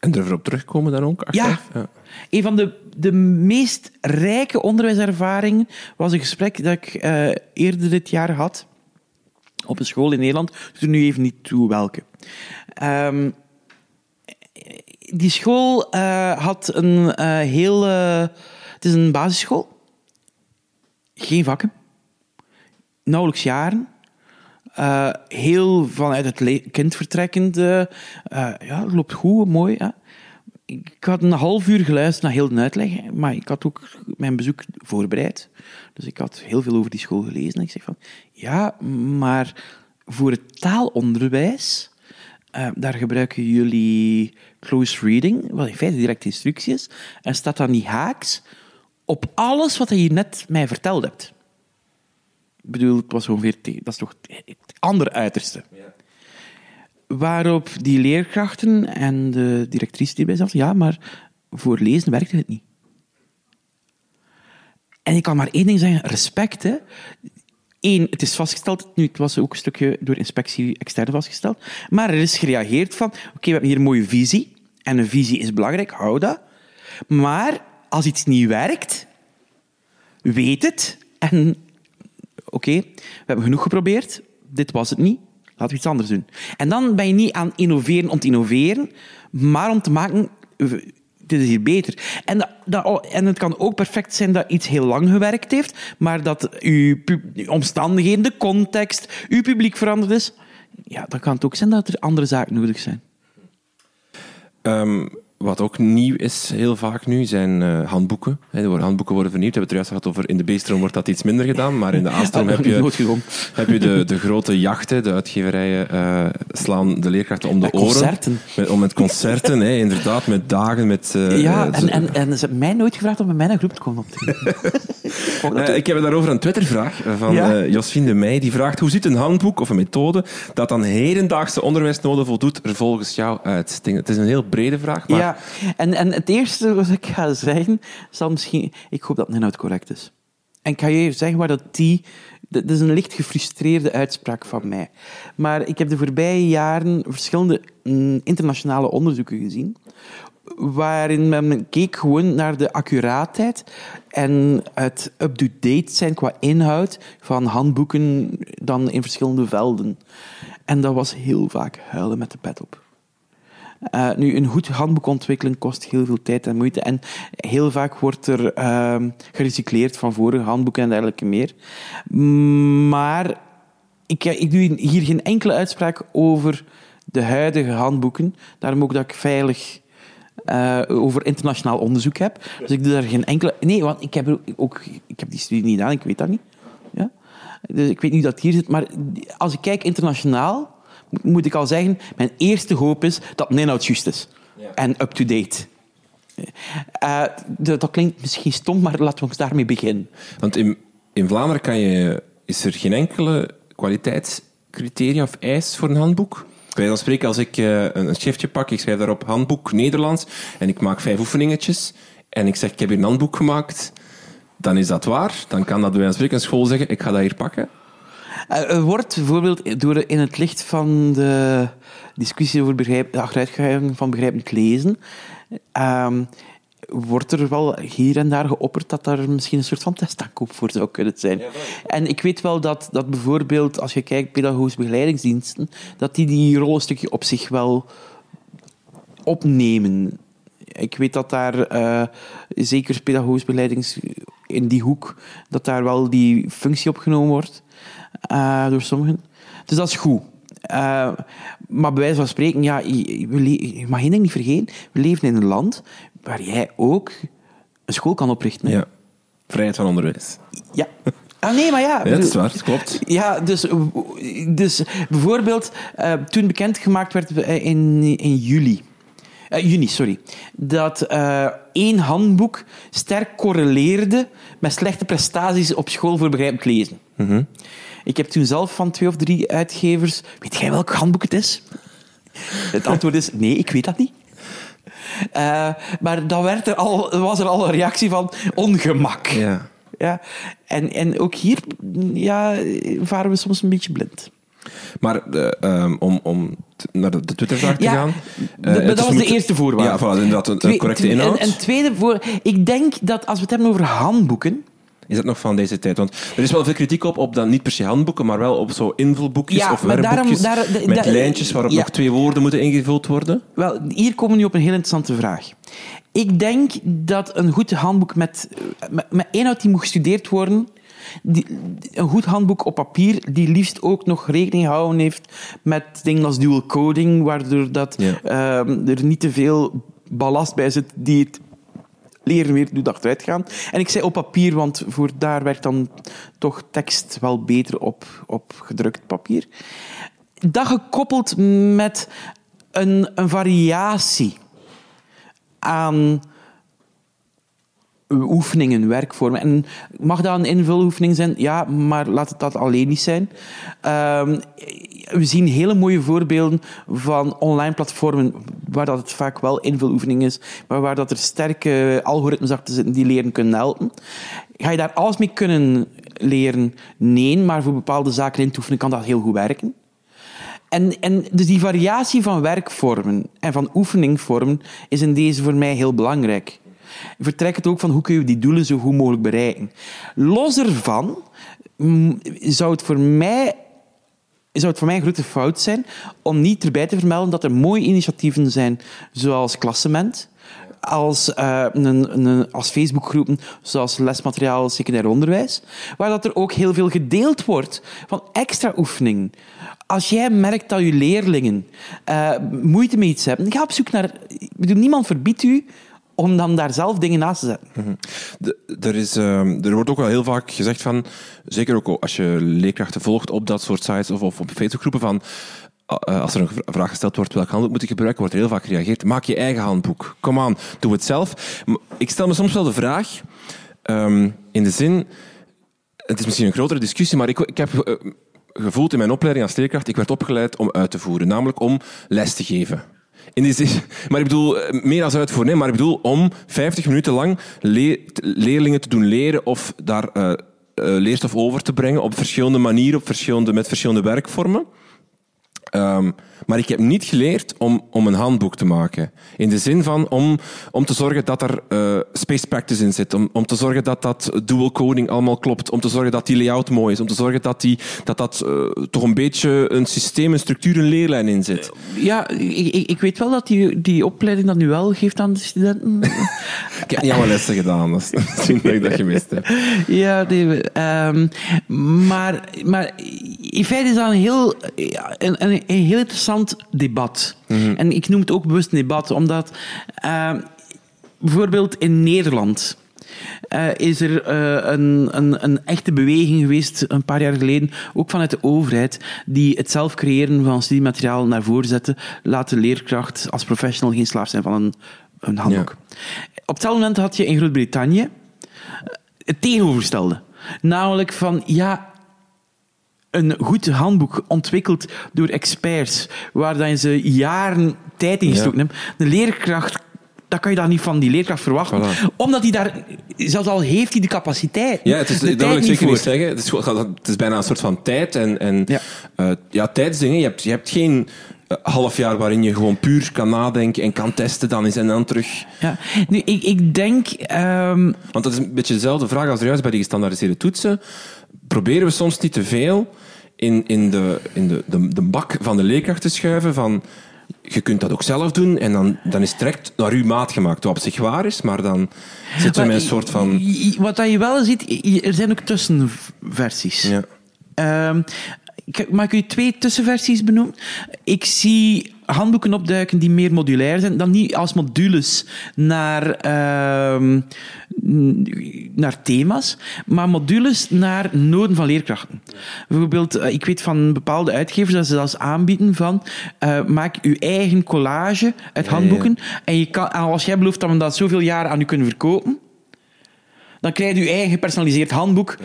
A: En erop terugkomen dan ook?
B: Ja. ja. Een van de, de meest rijke onderwijservaringen was een gesprek dat ik uh, eerder dit jaar had op een school in Nederland. Dus er nu even niet toe welke. Ehm, die school uh, had een uh, heel... Uh, het is een basisschool. Geen vakken. Nauwelijks jaren. heel vanuit het kind vertrekkend. ja, loopt goed, mooi. Hè? Ik had een half uur geluisterd naar heel de uitleg, maar ik had ook mijn bezoek voorbereid. Dus ik had heel veel over die school gelezen. En ik zeg van, ja, maar voor het taalonderwijs, uh, daar gebruiken jullie close reading, wat in feite direct instructie is, en staat dan niet haaks op alles wat je net mij verteld hebt. Ik bedoel, het was ongeveer, dat is toch het andere uiterste. Ja. Waarop die leerkrachten en de directrice die bij zat, ja, maar voor lezen werkte het niet. En ik kan maar één ding zeggen, respect. Hè. Eén, het is vastgesteld, nu, het was ook een stukje door inspectie extern vastgesteld, maar er is gereageerd van, oké, we hebben hier een mooie visie, en een visie is belangrijk, hou dat. Maar als iets niet werkt, weet het, en oké, we hebben genoeg geprobeerd, dit was het niet, laten we iets anders doen. En dan ben je niet aan innoveren om te innoveren, maar om te maken, dit is hier beter. En, dat, en het kan ook perfect zijn dat iets heel lang gewerkt heeft, maar dat uw, omstandigheden, de context, uw publiek veranderd is. Ja, dan kan het ook zijn dat er andere zaken nodig zijn.
A: Um, wat ook nieuw is heel vaak nu, zijn uh, handboeken. He, handboeken worden vernieuwd. We hebben het juist gehad over in de B-stroom wordt dat iets minder gedaan, maar in de A-stroom heb je, heb je de, de grote jachten, de uitgeverijen uh, slaan de leerkrachten om de oren.
B: Concerten.
A: Met, om met concerten, hè, inderdaad, met dagen, met...
B: Uh, ja, en, en, en ze hebben mij nooit gevraagd om met mij een groep te komen
A: optreden. ik heb daarover een Twittervraag van ja? Josfien de Meij. Die vraagt, hoe ziet een handboek of een methode dat aan hedendaagse onderwijsnoden voldoet er volgens jou uit? Het is een heel brede vraag, maar...
B: Ja, en, en het eerste wat ik ga zeggen, zal misschien... Ik hoop dat het inhoud correct is. En ik ga je even zeggen waar dat die... Dat is een licht gefrustreerde uitspraak van mij. Maar ik heb de voorbije jaren verschillende mm, internationale onderzoeken gezien waarin men keek gewoon naar de accuraatheid en het up-to-date zijn qua inhoud van handboeken dan in verschillende velden. En dat was heel vaak huilen met de pet op. Uh, nu, een goed handboek ontwikkelen kost heel veel tijd en moeite. En heel vaak wordt er uh, gerecycleerd van vorige handboeken en dergelijke meer. Maar ik, ik doe hier geen enkele uitspraak over de huidige handboeken. Daarom ook dat ik veilig uh, over internationaal onderzoek heb. Dus ik doe daar geen enkele... Nee, want ik heb, ook, ik heb die studie niet gedaan, ik weet dat niet. Ja? Dus ik weet niet dat het hier zit. Maar als ik kijk internationaal moet ik al zeggen, mijn eerste hoop is dat het inhoud juist is. En up-to-date. Uh, dat klinkt misschien stom, maar laten we ons daarmee beginnen.
A: Want in, in Vlaanderen kan je, is er geen enkele kwaliteitscriteria of eis voor een handboek? Bij dan spreken, als ik uh, een schriftje pak, ik schrijf daarop handboek Nederlands en ik maak vijf oefeningetjes en ik zeg ik heb hier een handboek gemaakt, dan is dat waar. Dan kan dat bij spreken een school zeggen, ik ga dat hier pakken.
B: Eh, er wordt bijvoorbeeld door in het licht van de discussie over begrijp, de achteruitgang van begrijpend lezen, um, wordt er wel hier en daar geopperd dat daar misschien een soort van testaankoop voor zou kunnen zijn. en ik weet wel dat, dat bijvoorbeeld, als je kijkt pedagogische begeleidingsdiensten, dat die die rol een stukje op zich wel opnemen. Ik weet dat daar, uh, zeker pedagogisch begeleidings in die hoek, dat daar wel die functie opgenomen wordt. Uh, door sommigen. Dus dat is goed. Uh, maar bij wijze van spreken, ja, je, je mag één ding niet vergeten. We leven in een land waar jij ook een school kan oprichten.
A: Ja. Vrijheid van onderwijs.
B: Ja. Ah, nee, maar ja.
A: Ja, dat is waar, dat klopt.
B: Ja, dus, dus bijvoorbeeld, uh, toen bekendgemaakt werd in, in juli, uh, juni, sorry, dat uh, één handboek sterk correleerde met slechte prestaties op school voor begrijpend lezen. Mm ik heb toen zelf van twee of drie uitgevers... Weet jij welk handboek het is? Het antwoord is nee, ik weet dat niet. Uh, maar dan werd er al, was er al een reactie van ongemak.
A: Ja.
B: Ja, en, en ook hier ja, varen we soms een beetje blind.
A: Maar uh, om, om naar de, Twittervraag te gaan.
B: Uh, dat was de eerste voorwaarde.
A: Ja, voilà, inderdaad, een, correcte inhoud.
B: En, en tweede voor, ik denk dat als we het hebben over handboeken,
A: Is dat nog van deze tijd? Want er is wel veel kritiek op, op dan niet per se handboeken, maar wel op zo invulboekjes
B: Ja,
A: of
B: maar daarom-
A: werkboekjes
B: daar- de-
A: met
B: da-
A: lijntjes waarop
B: ja.
A: nog twee woorden moeten ingevuld worden.
B: Wel, hier komen we nu op een heel interessante vraag. Ik denk dat een goed handboek met, met, met inhoud die moet gestudeerd worden, die, een goed handboek op papier, die liefst ook nog rekening houden heeft met dingen als dual coding, waardoor dat,
A: Ja.
B: ehm, er niet te veel ballast bij zit die het leren weer doet achteruit gaan. En ik zei op papier, want voor daar werkt dan toch tekst wel beter op, op gedrukt papier. Dat gekoppeld met een, een variatie aan oefeningen, werkvormen. En mag dat een invuloefening zijn? Ja, maar laat het dat alleen niet zijn. Ehm, we zien hele mooie voorbeelden van online platformen waar dat het vaak wel invuloefening is, maar waar dat er sterke algoritmes achter zitten die leren kunnen helpen. Ga je daar alles mee kunnen leren? Nee, maar voor bepaalde zaken in te oefenen kan dat heel goed werken. En, en dus die variatie van werkvormen en van oefeningvormen is in deze voor mij heel belangrijk. Vertrek het ook van hoe kun je die doelen zo goed mogelijk bereiken. Los ervan mm, zou het voor mij zou het voor mij een grote fout zijn om niet erbij te vermelden dat er mooie initiatieven zijn, zoals Klassement, als, eh, een, een, als Facebookgroepen, zoals lesmateriaal secundair onderwijs, waar dat er ook heel veel gedeeld wordt van extra oefening. Als jij merkt dat je leerlingen eh, moeite mee iets hebben, ga op zoek naar... Ik bedoel, niemand verbiedt u om dan daar zelf dingen naast te zetten.
A: De- er, is, ehm, er wordt ook wel heel vaak gezegd van, zeker ook als je leerkrachten volgt op dat soort sites of, of op Facebookgroepen, van eh, als er een vra- vraag gesteld wordt welk handboek moet ik gebruiken, wordt er heel vaak gereageerd. Maak je eigen handboek. Kom aan, doe het zelf. Ik stel me soms wel de vraag, ehm, in de zin, het is misschien een grotere discussie, maar ik, ik heb eh, gevoeld in mijn opleiding als leerkracht, ik werd opgeleid om uit te voeren, namelijk om les te geven. In die maar ik bedoel, eh, meer als uitvoeren, nee, maar ik bedoel om 50 minuten lang leerlingen te doen leren of daar eh, eh, leerstof over te brengen op verschillende manieren, op verschillende, met verschillende werkvormen. Ehm, maar ik heb niet geleerd om, om een handboek te maken. In de zin van om, om te zorgen dat er eh spaced practice in zit. Om, om te zorgen dat dat dual coding allemaal klopt. Om te zorgen dat die layout mooi is. Om te zorgen dat die, dat, dat eh, toch een beetje een systeem, een structuur, een leerlijn in zit.
B: Ja, ik, ik, weet wel dat die, die opleiding dat nu wel geeft aan de studenten.
A: Ik heb niet allemaal lessen gedaan. Dat is misschien dat ik dat gemist heb.
B: Ja, nee, ehm, maar, maar in feite is dat een heel, een, een, een heel interessant debat. En ik noem het ook bewust een debat, omdat ehm, bijvoorbeeld in Nederland eh, is er eh, een, een, een echte beweging geweest, een paar jaar geleden, ook vanuit de overheid, die het zelf creëren van studiemateriaal naar voren zetten, laat de leerkracht als professional geen slaaf zijn van een, een handboek. Op hetzelfde moment had je in Groot-Brittannië het tegenovergestelde. Namelijk van, ja, een goed handboek ontwikkeld door experts, waar dan ze jaren tijd in gestoken
A: Ja.
B: hebben. De leerkracht, dat kan je dan niet van die leerkracht verwachten.
A: Voilà.
B: Omdat hij daar, zelfs al heeft hij de capaciteit,
A: Ja, het is, dat wil ik zeker niet zeggen. Het is, het is bijna een soort van tijd. En, en
B: Ja.
A: ja. ja, tijdsdingen. Je hebt, je hebt geen eh, half jaar waarin je gewoon puur kan nadenken en kan testen dan eens en dan terug.
B: Ja. Nu, ik, ik denk... ehm,
A: Want dat is een beetje dezelfde vraag als er juist bij die gestandaardiseerde toetsen. Proberen we soms niet te veel in, in, de, in de, de, de bak van de leerkracht te schuiven van... Je kunt dat ook zelf doen en dan, dan is het direct naar uw maat gemaakt. Wat op zich waar is, maar dan zitten we met een soort van...
B: Wat dat je wel ziet, er zijn ook tussenversies.
A: Ja.
B: Ehm, ik- ik u twee tussenversies benoemen? Ik zie handboeken opduiken die meer modulair zijn, dan niet als modules naar, ehm, naar thema's, maar modules naar noden van leerkrachten. Bijvoorbeeld, eh, ik weet van bepaalde uitgevers dat ze zelfs aanbieden van eh, maak uw eigen collage uit
A: Ja, ja.
B: handboeken en je kan, als jij belooft dat we dat zoveel jaren aan u kunnen verkopen, dan krijg je je eigen gepersonaliseerd handboek.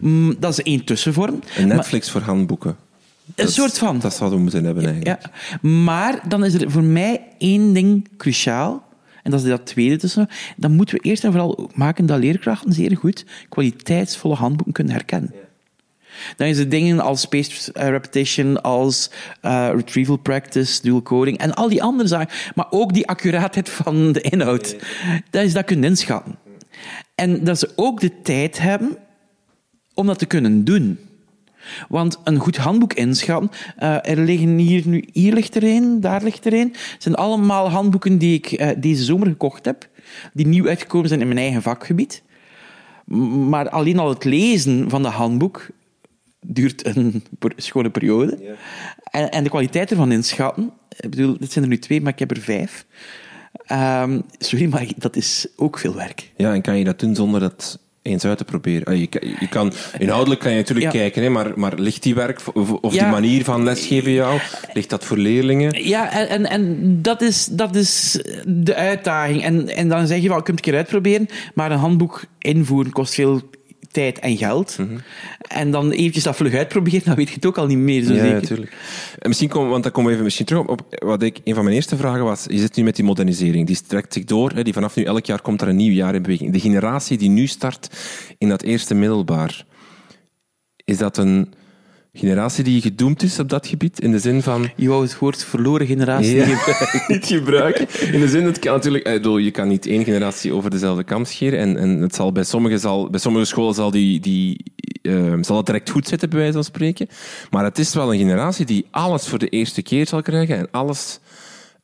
B: Mm, Dat is één tussenvorm.
A: Een Netflix voor handboeken. Dat-
B: soort van.
A: Dat zouden we moeten hebben eigenlijk.
B: Ja, maar dan is er voor mij één ding cruciaal. En dat is dat tweede tussen. Dan moeten we eerst en vooral maken dat leerkrachten zeer goed kwaliteitsvolle handboeken kunnen herkennen. Dan is het dingen als spaced eh, repetition, als eh, retrieval practice, dual coding en al die andere zaken. Maar ook die accuraatheid van de inhoud. Dat is dat kunnen inschatten. En dat ze ook de tijd hebben om dat te kunnen doen. Want een goed handboek inschatten, uh, er liggen hier nu, hier ligt er een, daar ligt er een. Het zijn allemaal handboeken die ik uh, deze zomer gekocht heb, die nieuw uitgekomen zijn in mijn eigen vakgebied. Maar alleen al het lezen van de handboek duurt een schone periode. Ja. En, en, de kwaliteit ervan inschatten, ik bedoel, dit zijn er nu twee, maar ik heb er vijf. Um, sorry, maar dat is ook veel werk.
A: Ja, en kan je dat doen zonder dat eens uit te proberen. Je, je kan, inhoudelijk kan je natuurlijk kijken, hè, maar, maar ligt die werk of, of die manier van lesgeven jou, ligt dat voor leerlingen?
B: Ja, en, en, en dat, is, dat is de uitdaging. En, en dan zeg je wel, je kunt het een keer uitproberen, maar een handboek invoeren kost veel tijd en geld. Mhm. En dan eventjes dat vlug uitproberen, dan weet je het ook al niet meer zo
A: ja,
B: zeker.
A: natuurlijk. En misschien komen, want dan komen we even misschien terug op, wat ik, een van mijn eerste vragen was. Je zit nu met die modernisering, die strekt zich door. Hè, die vanaf nu elk jaar komt er een nieuw jaar in beweging. De generatie die nu start in dat eerste middelbaar, is dat een generatie die gedoemd is op dat gebied? In de zin van...
B: Je wou het woord verloren generatie
A: niet gebruiken. In de zin, het kan natuurlijk... Je kan niet één generatie over dezelfde kam scheren. En, en het zal bij, sommige zal, bij sommige scholen zal, die, die, uh, zal het direct goed zitten, bij wijze van spreken. Maar het is wel een generatie die alles voor de eerste keer zal krijgen en alles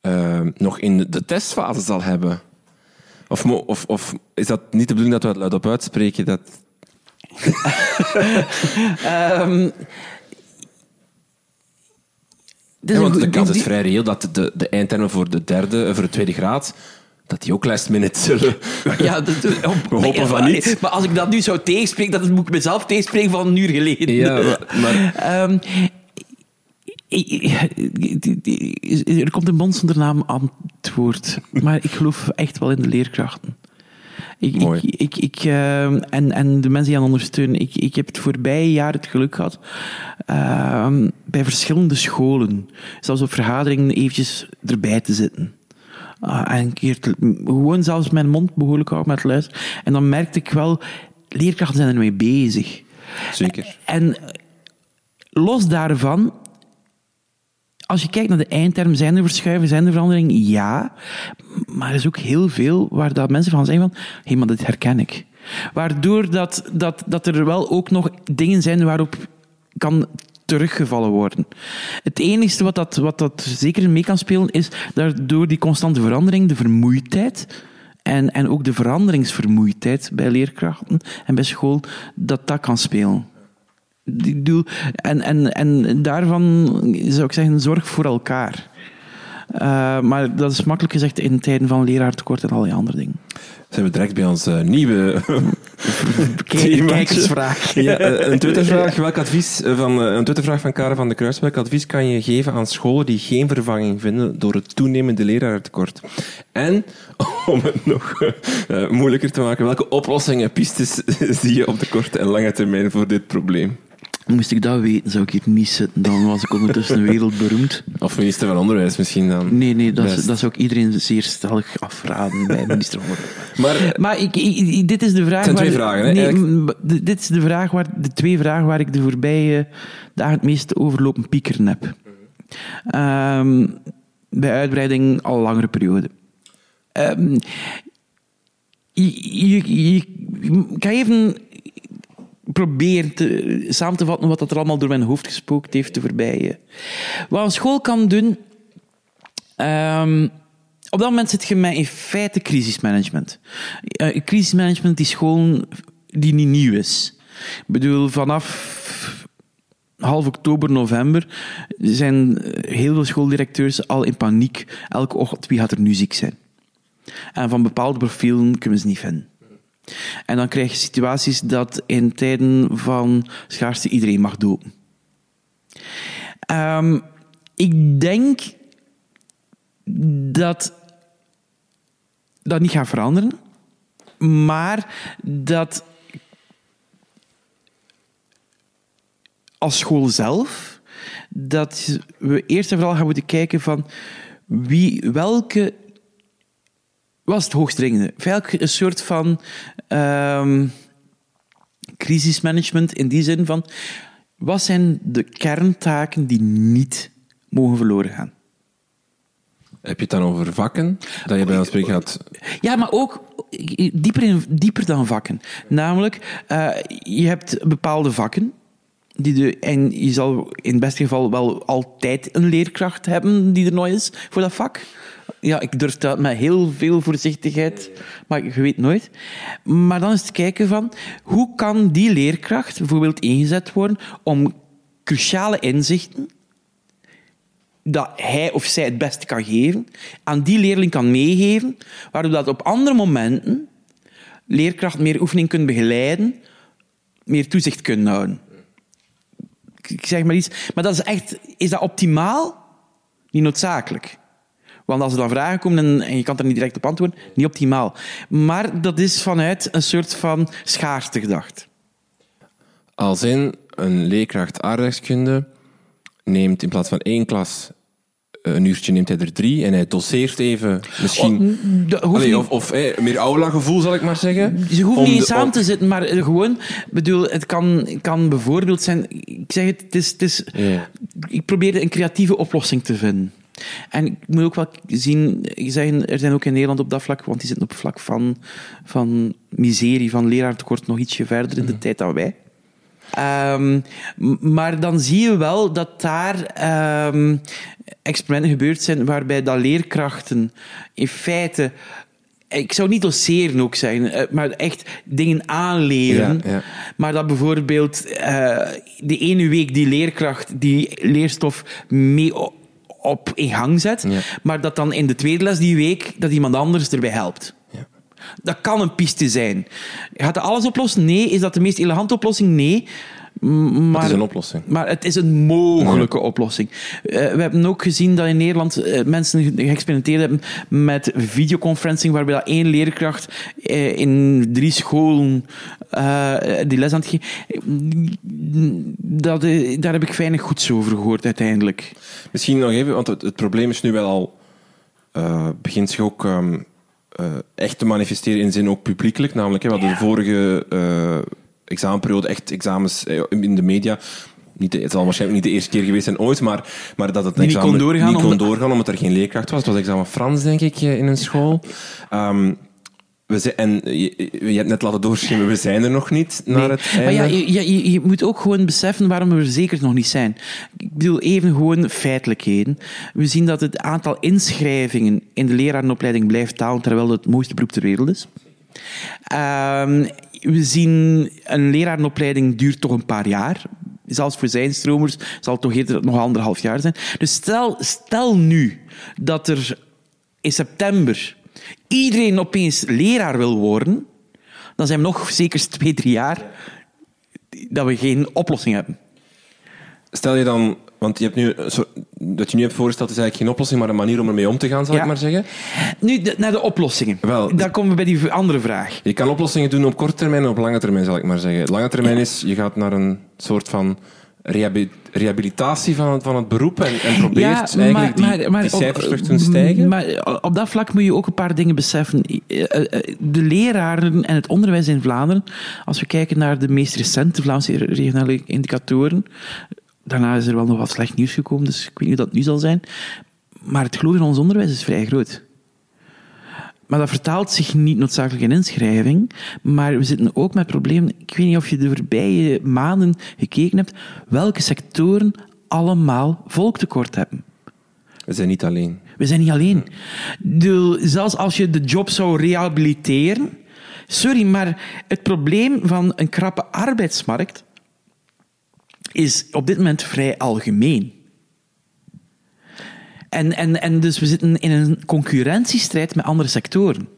A: uh, nog in de testfase zal hebben. Of, of, of is dat niet de bedoeling dat we het luid op uitspreken? Dat... um, Dus want de kans is vrij reëel dat de, de eindtermen voor de derde, voor de tweede graad, dat die ook last minute zullen.
B: Ja, dat,
A: we hopen van niet.
B: Maar als ik dat nu zou tegenspreken, dat moet ik mezelf tegenspreken van een uur geleden.
A: Ja, maar...
B: um, er komt een bond zonder naam antwoord. Maar ik geloof echt wel in de leerkrachten. Ik, Mooi. ik, ik, ik uh, en, en de mensen die aan ondersteunen. Ik, ik heb het voorbije jaar het geluk gehad uh, bij verschillende scholen, zelfs op vergaderingen, eventjes erbij te zitten. Uh, en een keer te, gewoon zelfs mijn mond behoorlijk houden met luisteren. En dan merkte ik wel, leerkrachten zijn ermee bezig.
A: Zeker.
B: En los daarvan als je kijkt naar de eindterm, zijn er verschuiven, zijn er veranderingen? Ja. Maar er is ook heel veel waar dat mensen van zeggen van, hé, hey, maar dit herken ik. Waardoor dat, dat, dat er wel ook nog dingen zijn waarop kan teruggevallen worden. Het enige wat dat, wat dat zeker mee kan spelen, is dat door die constante verandering, de vermoeidheid, en, en ook de veranderingsvermoeidheid bij leerkrachten en bij school, dat dat kan spelen. Ik en, en, en daarvan zou ik zeggen, zorg voor elkaar. Uh, maar dat is makkelijk gezegd in tijden van leraartekort en al die andere dingen.
A: Zijn we direct bij onze nieuwe
B: kijkersvraag.
A: Ja, eh, een Twittervraag. Welk advies eh, van, een Twittervraag van Karen van de Kruis. Welk advies kan je geven aan scholen die geen vervanging vinden door het toenemende leraartekort? En, om het nog uh, moeilijker te maken, welke oplossingen, pistes zie je op de korte en lange termijn voor dit probleem?
B: Moest ik dat weten, zou ik hier niet zitten. Dan was ik ondertussen wereldberoemd.
A: Of minister van Onderwijs misschien dan.
B: Nee, nee, dat, dat zou ik iedereen zeer stellig afraden bij minister van Onderwijs. Maar, maar ik, ik, dit is de vraag...
A: Het zijn twee vragen, hè?
B: Nee, dit is de, vraag waar, de twee vragen waar ik de voorbije dagen het meeste overlopen piekeren heb. Um, bij uitbreiding al langere periode. Um, je, je, je, kan even probeer te, samen te vatten wat er allemaal door mijn hoofd gespookt heeft de voorbije. Wat een school kan doen... Um, op dat moment zit je met in feite crisismanagement. Uh, crisismanagement die school die niet nieuw is. Ik bedoel, vanaf half oktober, november zijn heel veel schooldirecteurs al in paniek. Elke ochtend, wie gaat er nu ziek zijn? En van bepaalde profielen kunnen ze niet vinden. En dan krijg je situaties dat in tijden van schaarste iedereen mag dopen. Um, ik denk dat dat niet gaat veranderen, maar dat als school zelf, dat we eerst en vooral gaan moeten kijken van wie, welke was het hoogst dringende. Eigenlijk een soort van um, crisismanagement in die zin van wat zijn de kerntaken die niet mogen verloren gaan?
A: Heb je het dan over vakken? Dat je bij ons gaat...
B: Ja, maar ook dieper, in, dieper dan vakken. Namelijk, uh, je hebt bepaalde vakken. Die de, en je zal in het beste geval wel altijd een leerkracht hebben die er nooit is voor dat vak. Ja, ik durf dat met heel veel voorzichtigheid, maar je weet nooit. Maar dan is het kijken van, hoe kan die leerkracht bijvoorbeeld ingezet worden om cruciale inzichten dat hij of zij het beste kan geven, aan die leerling kan meegeven, waardoor dat op andere momenten leerkracht meer oefening kunt begeleiden, meer toezicht kunnen houden. Ik zeg maar iets. Maar dat is echt... Is dat optimaal? Niet noodzakelijk. Want als er dan vragen komen en, je kan er niet direct op antwoorden, niet optimaal. Maar dat is vanuit een soort van schaarste gedacht.
A: Als in een leerkracht aardrijkskunde neemt in plaats van één klas een uurtje neemt hij er drie en hij doseert even misschien. Oh, of of meer aula-gevoel, zal ik maar zeggen.
B: Ze hoeven niet eens samen te zitten, maar gewoon, bedoel, het kan, kan bijvoorbeeld zijn. Ik zeg het, het is. Het is Ik probeerde een creatieve oplossing te vinden. En ik moet ook wel zien, zeggen, er zijn ook in Nederland op dat vlak, want die zitten op vlak van, van miserie, van leraartekort nog ietsje verder in de mhm. tijd dan wij. Ehm, maar dan zie je wel dat daar um, experimenten gebeurd zijn waarbij dat leerkrachten in feite ik zou niet doseren ook zijn, eh, maar echt dingen aanleren. Ja, Maar dat bijvoorbeeld uh, de ene week die leerkracht die leerstof mee op in gang zet, maar dat dan in de tweede les die week dat iemand anders erbij helpt. Dat kan een piste zijn. Gaat dat alles oplossen? Nee. Is dat de meest elegante oplossing? Nee.
A: Maar, het is een oplossing.
B: Maar het is een mogelijke oplossing. Uh, we hebben ook gezien dat in Nederland uh, mensen geëxperimenteerd hebben met videoconferencing, waarbij dat één leerkracht uh, in drie scholen die les aan het geven. Dat, daar heb ik weinig goeds over gehoord uiteindelijk.
A: Misschien nog even, want het, het probleem is nu wel al. begint zich ook. Um, echt te manifesteren in zin ook publiekelijk. Namelijk, hè, we hadden de vorige examenperiode, echt examens eh, in de media. Niet, het zal waarschijnlijk niet de eerste keer geweest zijn ooit, maar, maar dat het
B: examen niet kon doorgaan,
A: niet kon doorgaan omdat er geen leerkracht was. Het was examen Frans, denk ik, eh, in een school. Um, we zijn, en je, je, hebt net laten doorschemeren, we zijn er nog niet naar het einde.
B: Maar ja, je, je, je, moet ook gewoon beseffen waarom we er zeker nog niet zijn. Ik bedoel, even gewoon feitelijkheden. We zien dat het aantal inschrijvingen in de lerarenopleiding blijft dalen, terwijl het het mooiste beroep ter wereld is. Um, we zien een lerarenopleiding duurt toch een paar jaar. Zelfs voor zijn stromers zal het toch eerder nog anderhalf jaar zijn. Dus stel, stel nu dat er in september iedereen opeens leraar wil worden, dan zijn we nog zeker twee, drie jaar dat we geen oplossing hebben.
A: Stel je dan want je hebt nu, dat je nu hebt voorgesteld is eigenlijk geen oplossing, maar een manier om ermee om te gaan, zal ik maar zeggen.
B: Nu, naar de oplossingen. Wel, Dan komen we bij die andere vraag.
A: Je kan oplossingen doen op korte termijn en op lange termijn, zal ik maar zeggen. Lange termijn is, je gaat naar een soort van rehabilitatie van het, van het beroep en, en probeert eigenlijk maar, die, maar, die, cijfers terug te stijgen.
B: Maar op dat vlak moet je ook een paar dingen beseffen. Eh, eh, de leraren en het onderwijs in Vlaanderen, als we kijken naar de meest recente Vlaamse regionale indicatoren, Daarna is er wel nog wat slecht nieuws gekomen, dus ik weet niet hoe dat nu zal zijn. Maar het geloof in ons onderwijs is vrij groot. Maar dat vertaalt zich niet noodzakelijk in inschrijving. Maar we zitten ook met problemen. Ik weet niet of je de voorbije maanden gekeken hebt. Welke sectoren allemaal volktekort hebben.
A: We zijn niet alleen.
B: We zijn niet alleen. De, zelfs als je de job zou rehabiliteren. Sorry, maar het probleem van een krappe arbeidsmarkt is op dit moment vrij algemeen. En, en, en dus we zitten in een concurrentiestrijd met andere sectoren.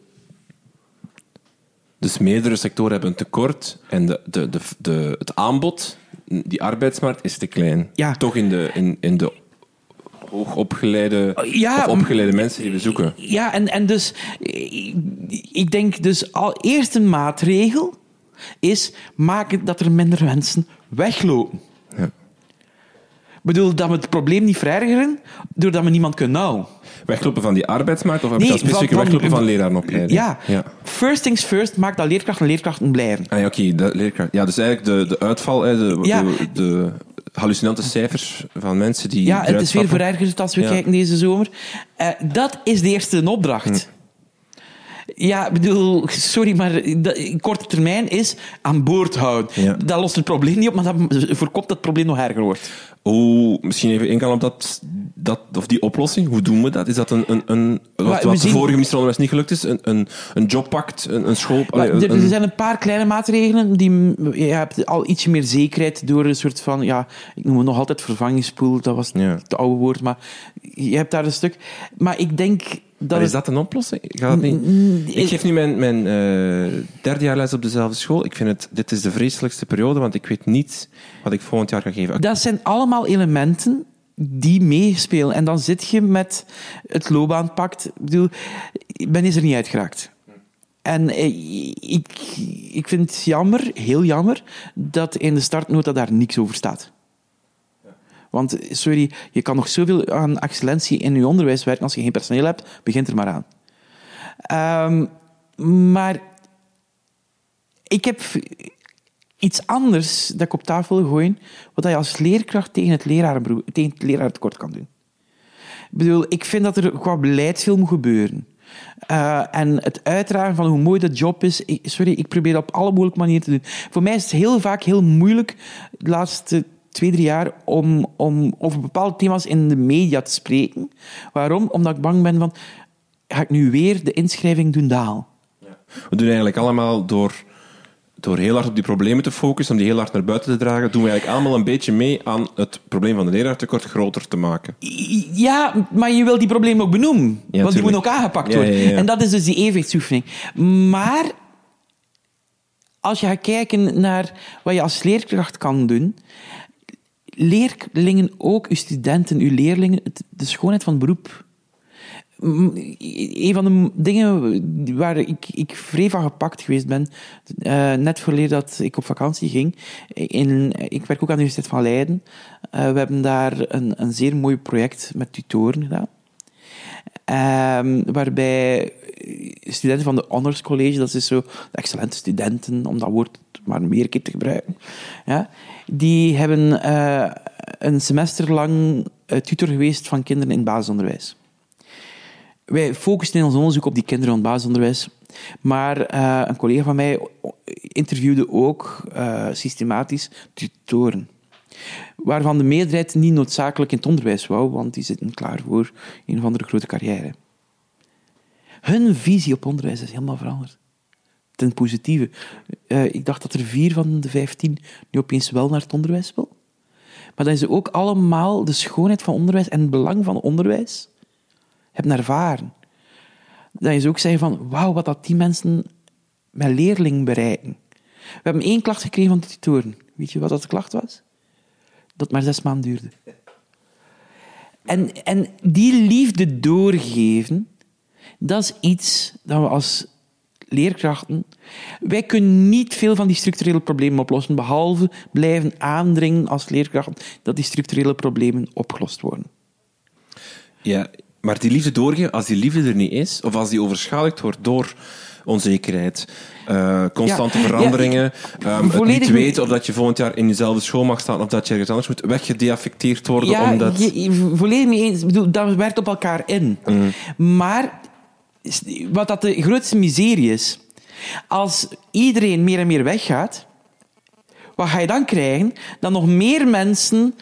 A: Dus meerdere sectoren hebben een tekort en de, de, de, de, het aanbod, die arbeidsmarkt, is te klein. Ja. Toch in de, in, in de hoogopgeleide ja, of opgeleide mensen die we zoeken.
B: Ja, en, en dus ik denk dus al eerst een maatregel is maken dat er minder mensen weglopen. Bedoel, dat we het probleem niet verergeren doordat we niemand kunnen nou.
A: Weglopen van die arbeidsmarkt of heb je nee, specifiek van, weglopen van lerarenopleiding?
B: Ja. ja. First things first, maak dat leerkrachten leerkrachten blijven.
A: Ah, ja, oké. leerkracht. Ja, dus eigenlijk de, de uitval, de, ja. de, de hallucinante cijfers van mensen die.
B: Ja, het is weer verergerd als we kijken deze zomer. Uh, dat is de eerste opdracht. Hm. Ja, ik bedoel, sorry, maar de, korte termijn is aan boord houden.
A: Ja.
B: Dat lost het probleem niet op, maar dat voorkomt dat het probleem nog erger wordt.
A: Hoe, misschien even ingaan op dat, dat, of die oplossing. Hoe doen we dat? Is dat een, een, een wat, de vorige minister onderwijs niet gelukt is? Een, een, een jobpact, een, een school... Allee,
B: er,
A: een-
B: er zijn een paar kleine maatregelen die je hebt al ietsje meer zekerheid door een soort van ja, ik noem het nog altijd vervangingspool, dat was
A: Ja.
B: het oude woord, maar je hebt daar een stuk. Maar ik denk dat
A: Maar is dat een oplossing? Gaat dat niet? Ik geef nu mijn, mijn eh, derde jaar les op dezelfde school. Ik vind het, dit is de vreselijkste periode, want ik weet niet wat ik volgend jaar ga geven.
B: dat zijn allemaal elementen die meespelen. En dan zit je met het loopbaanpact. Ik bedoel, men is er niet uitgeraakt. En eh, ik, ik vind het jammer, heel jammer, dat in de startnota daar niks over staat. Want, sorry, je kan nog zoveel aan excellentie in je onderwijs werken als je geen personeel hebt, begint er maar aan. Ehm, maar ik heb iets anders dat ik op tafel wil gooien, wat je als leerkracht tegen het, tegen het lerarentekort kan doen. Ik bedoel, ik vind dat er qua beleid veel moet gebeuren. Eh, en het uitdragen van hoe mooi dat job is, sorry, ik probeer dat op alle mogelijke manieren te doen. Voor mij is het heel vaak heel moeilijk, de laatste twee, drie jaar, om, om over bepaalde thema's in de media te spreken. Waarom? Omdat ik bang ben van, ga ik nu weer de inschrijving doen dalen?
A: We doen eigenlijk allemaal door, door heel hard op die problemen te focussen, om die heel hard naar buiten te dragen, doen we eigenlijk allemaal een beetje mee aan het probleem van de leraartekort groter te maken.
B: Ja, maar je wil die problemen ook benoemen. want die moeten ook aangepakt
A: Ja,
B: worden.
A: ja.
B: En dat is dus die evenwichtsoefening. Maar als je gaat kijken naar wat je als leerkracht kan doen, leerlingen ook, uw studenten, uw leerlingen, de schoonheid van het beroep. Een van de dingen waar ik, ik vrij van gepakt geweest ben, eh, net voordat dat ik op vakantie ging, in, ik werk ook aan de Universiteit van Leiden. Eh, we hebben daar een, een zeer mooi project met tutoren gedaan. Ehm, waarbij studenten van de Honors College, dat is zo de excellente studenten, om dat woord maar meer keer te gebruiken, ja, die hebben eh, een semester lang tutor geweest van kinderen in basisonderwijs. Wij focusten in ons onderzoek op die kinderen van het basisonderwijs. Maar eh, een collega van mij interviewde ook eh, systematisch tutoren. Waarvan de meerderheid niet noodzakelijk in het onderwijs wou, want die zitten klaar voor een of andere grote carrière. Hun visie op onderwijs is helemaal veranderd. Ten positieve. Eh, ik dacht dat er vier van de vijftien nu opeens wel naar het onderwijs wil. Maar dat ze ook allemaal de schoonheid van onderwijs en het belang van onderwijs hebben ervaren. Dat je ook zeggen van, wauw, wat dat die mensen met leerling bereiken. We hebben één klacht gekregen van de tutoren. Weet je wat dat de klacht was? Dat maar zes maanden duurde. En, en die liefde doorgeven, dat is iets dat we als leerkrachten... Wij kunnen niet veel van die structurele problemen oplossen, behalve blijven aandringen als leerkrachten dat die structurele problemen opgelost worden.
A: Ja, maar die liefde doorgeven, als die liefde er niet is, of als die overschaduwd wordt door onzekerheid, eh, constante
B: Ja,
A: veranderingen, ehm, het niet weten of dat je volgend jaar in jezelfde school mag staan of dat je ergens anders moet weggedeaffecteerd worden
B: Ja,
A: omdat...
B: je, volledig mee eens. Ik bedoel, dat werkt op elkaar in. Maar s- wat dat de grootste miserie is, als iedereen meer en meer weggaat, wat ga je dan krijgen? Dat nog meer mensen,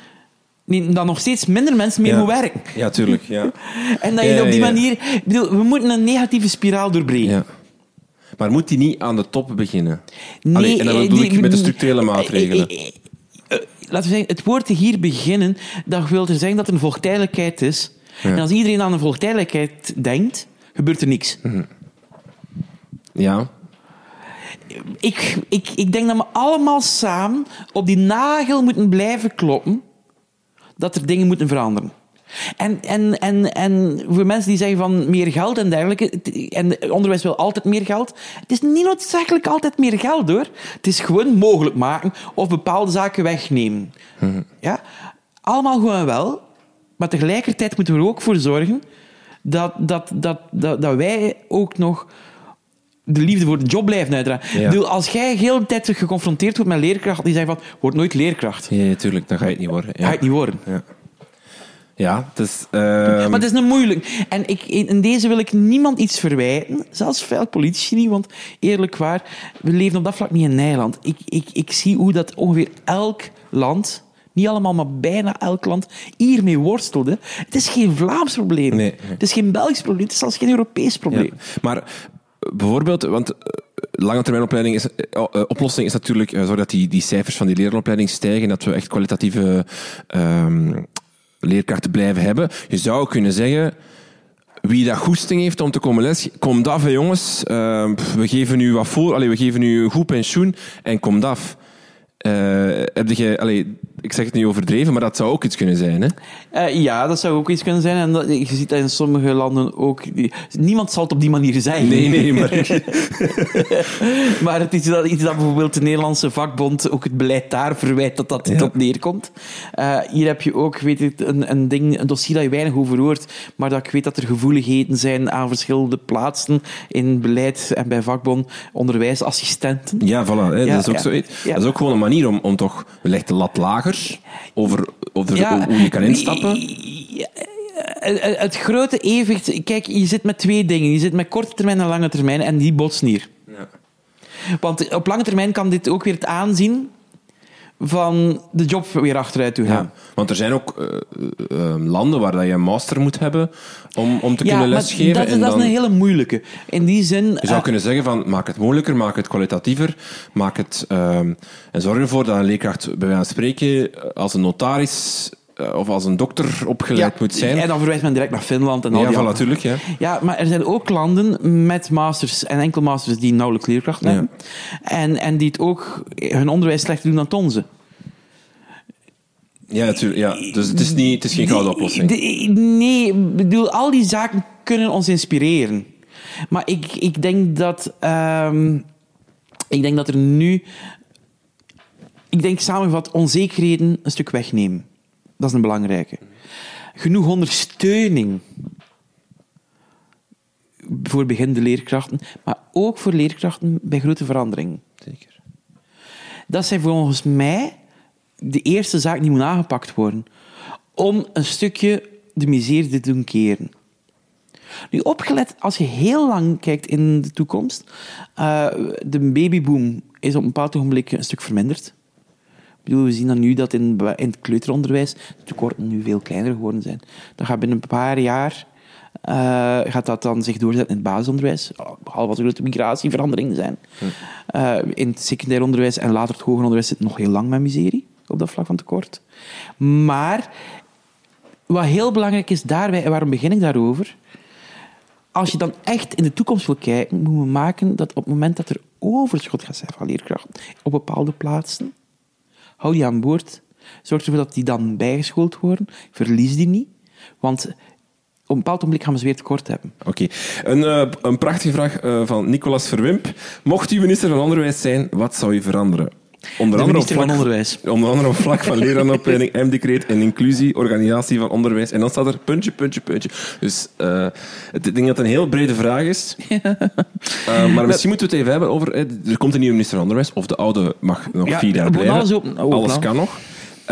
B: dat nog steeds minder mensen meer
A: ja.
B: moeten werken.
A: Ja, tuurlijk. Ja.
B: En dat je
A: Ja,
B: op die manier... Bedoel, we moeten een negatieve spiraal doorbreken.
A: ja. Maar moet die niet aan de top beginnen?
B: Nee,
A: Allee, en dan
B: eh,
A: bedoel
B: die-
A: ik met de structurele maatregelen.
B: eh, eh, Laten we zeggen, het woord hier beginnen, dat wil er zeggen dat er een volktijdelijkheid is. En als iedereen aan een volktijdelijkheid denkt, gebeurt er niks.
A: Ja.
B: Ik, ik, ik denk dat we allemaal samen op die nagel moeten blijven kloppen dat er dingen moeten veranderen. En, en, en, en voor mensen die zeggen van meer geld en dergelijke, en het onderwijs wil altijd meer geld, het is niet noodzakelijk altijd meer geld hoor. Het is gewoon mogelijk maken of bepaalde zaken wegnemen. Ja? Allemaal gewoon wel, maar tegelijkertijd moeten we er ook voor zorgen dat, dat, dat, dat, dat wij ook nog de liefde voor de job blijven uitdragen.
A: Ja.
B: Ik bedoel, als jij heel de tijd geconfronteerd wordt met leerkrachten die zeggen van, word nooit leerkracht.
A: Ja, tuurlijk, dan ga je het niet worden. Ja.
B: Ga je het niet worden.
A: Ja. Ja, het is...
B: Maar het is een moeilijk. En ik, in deze wil ik niemand iets verwijten. Zelfs veel politici niet, want eerlijk waar, we leven op dat vlak niet in Nederland. Ik, ik, ik zie hoe dat ongeveer elk land, niet allemaal, maar bijna elk land, hiermee worstelde. Het is geen Vlaams probleem.
A: Nee.
B: Het is geen Belgisch probleem. Het is zelfs geen Europees probleem.
A: Ja. Maar bijvoorbeeld, want eh, lange termijnopleiding is, eh, eh, oplossing is natuurlijk zorgen dat die, die cijfers van die lerarenopleiding stijgen, dat we echt kwalitatieve ehm, leerkrachten blijven hebben. Je zou kunnen zeggen, wie dat goesting heeft om te komen les, kom af, jongens. Ehm, we geven u wat voor, allee, we geven u een goed pensioen en kom af. Heb je, ik zeg het niet overdreven, maar dat zou ook iets kunnen zijn. Hè?
B: Eh, ja, dat zou ook iets kunnen zijn. En dat, je ziet dat in sommige landen ook. die- niemand zal het op die manier zeggen.
A: Nee, nee, maar
B: maar het is dat, iets dat bijvoorbeeld de Nederlandse vakbond ook het beleid daar verwijt dat dat
A: Ja.
B: op neerkomt. Eh, hier heb je ook weet ik, een, een, ding, een dossier dat je weinig over hoort, maar dat ik weet dat er gevoeligheden zijn aan verschillende plaatsen in beleid en bij vakbond onderwijsassistenten.
A: Ja, voilà. Hè,
B: Ja,
A: dat is ook
B: ja. Ja.
A: Dat is ook gewoon een manier om, om toch... Je legt de lat lager over, over
B: Ja,
A: hoe je kan instappen.
B: Ja, Het het grote evenwicht... Kijk, je zit met twee dingen. Je zit met korte termijn en lange termijn en die botsen hier.
A: Ja.
B: Want op lange termijn kan dit ook weer het aanzien van de job weer achteruit toe gaan.
A: Ja, want er zijn ook eh, eh, landen waar dat je een master moet hebben om, om te kunnen lesgeven.
B: dat, is-
A: en
B: dat
A: dan,
B: is een hele moeilijke. In die zin...
A: je zou
B: eh,
A: kunnen zeggen van maak het moeilijker, maak het kwalitatiever, maak het, ehm, en zorg ervoor dat een leerkracht bij wijze van spreken eh, als een notaris eh, of als een dokter opgeleid moet zijn.
B: En dan verwijst men direct naar Finland en al
A: ja,
B: die
A: van natuurlijk. Ja.
B: Ja, maar er zijn ook landen met masters en enkel masters die nauwelijks leerkrachten
A: Ja.
B: hebben. En, en die het ook hun onderwijs slechter doen dan onze.
A: Ja, natuurlijk. Ja. Dus het is, niet, het is geen gouden oplossing.
B: Nee, ik bedoel, al die zaken kunnen ons inspireren. Maar ik, ik denk dat... ehm, ik denk dat er nu... Ik denk samengevat onzekerheden een stuk wegnemen. Dat is een belangrijke. Genoeg ondersteuning voor beginnende leerkrachten, maar ook voor leerkrachten bij grote veranderingen.
A: Zeker.
B: Dat zijn volgens mij de eerste zaak die moet aangepakt worden. Om een stukje de miserie te doen keren. Nu, opgelet, als je heel lang kijkt in de toekomst, eh, de babyboom is op een bepaald ogenblik een stuk verminderd. Bedoel, we zien dan nu dat in, in het kleuteronderwijs de tekorten nu veel kleiner geworden zijn. Dat gaat binnen een paar jaar eh, gaat dat dan zich doorzetten in het basisonderwijs. Behalve wat er grote migratieveranderingen zijn. Eh, in het secundair onderwijs en later het hoger onderwijs zit nog heel lang met miserie op dat vlak van tekort. Maar wat heel belangrijk is daarbij, en waarom begin ik daarover? Als je dan echt in de toekomst wil kijken, moeten we maken dat op het moment dat er overschot gaat zijn van leerkrachten op bepaalde plaatsen, hou die aan boord. Zorg ervoor dat die dan bijgeschoold worden. Verlies die niet. Want op een bepaald moment gaan we ze weer tekort hebben.
A: Oké. Een, eh, een prachtige vraag eh, van Nicolas Verwimp. Mocht u minister van Onderwijs zijn, wat zou u veranderen? Onder
B: De
A: andere, op
B: minister van
A: vlak,
B: Onderwijs.
A: onder andere op vlak van lerarenopleiding, M-decreet en inclusie, organisatie van onderwijs. En dan staat er puntje, puntje, puntje. Dus eh, het- ik denk dat het een heel brede vraag is. Eh, maar misschien moeten we het even hebben over... er komt een nieuwe minister van Onderwijs, of de oude mag nog
B: Ja,
A: vier jaar blijven.
B: alles open- open,
A: alles
B: hè.
A: kan nog.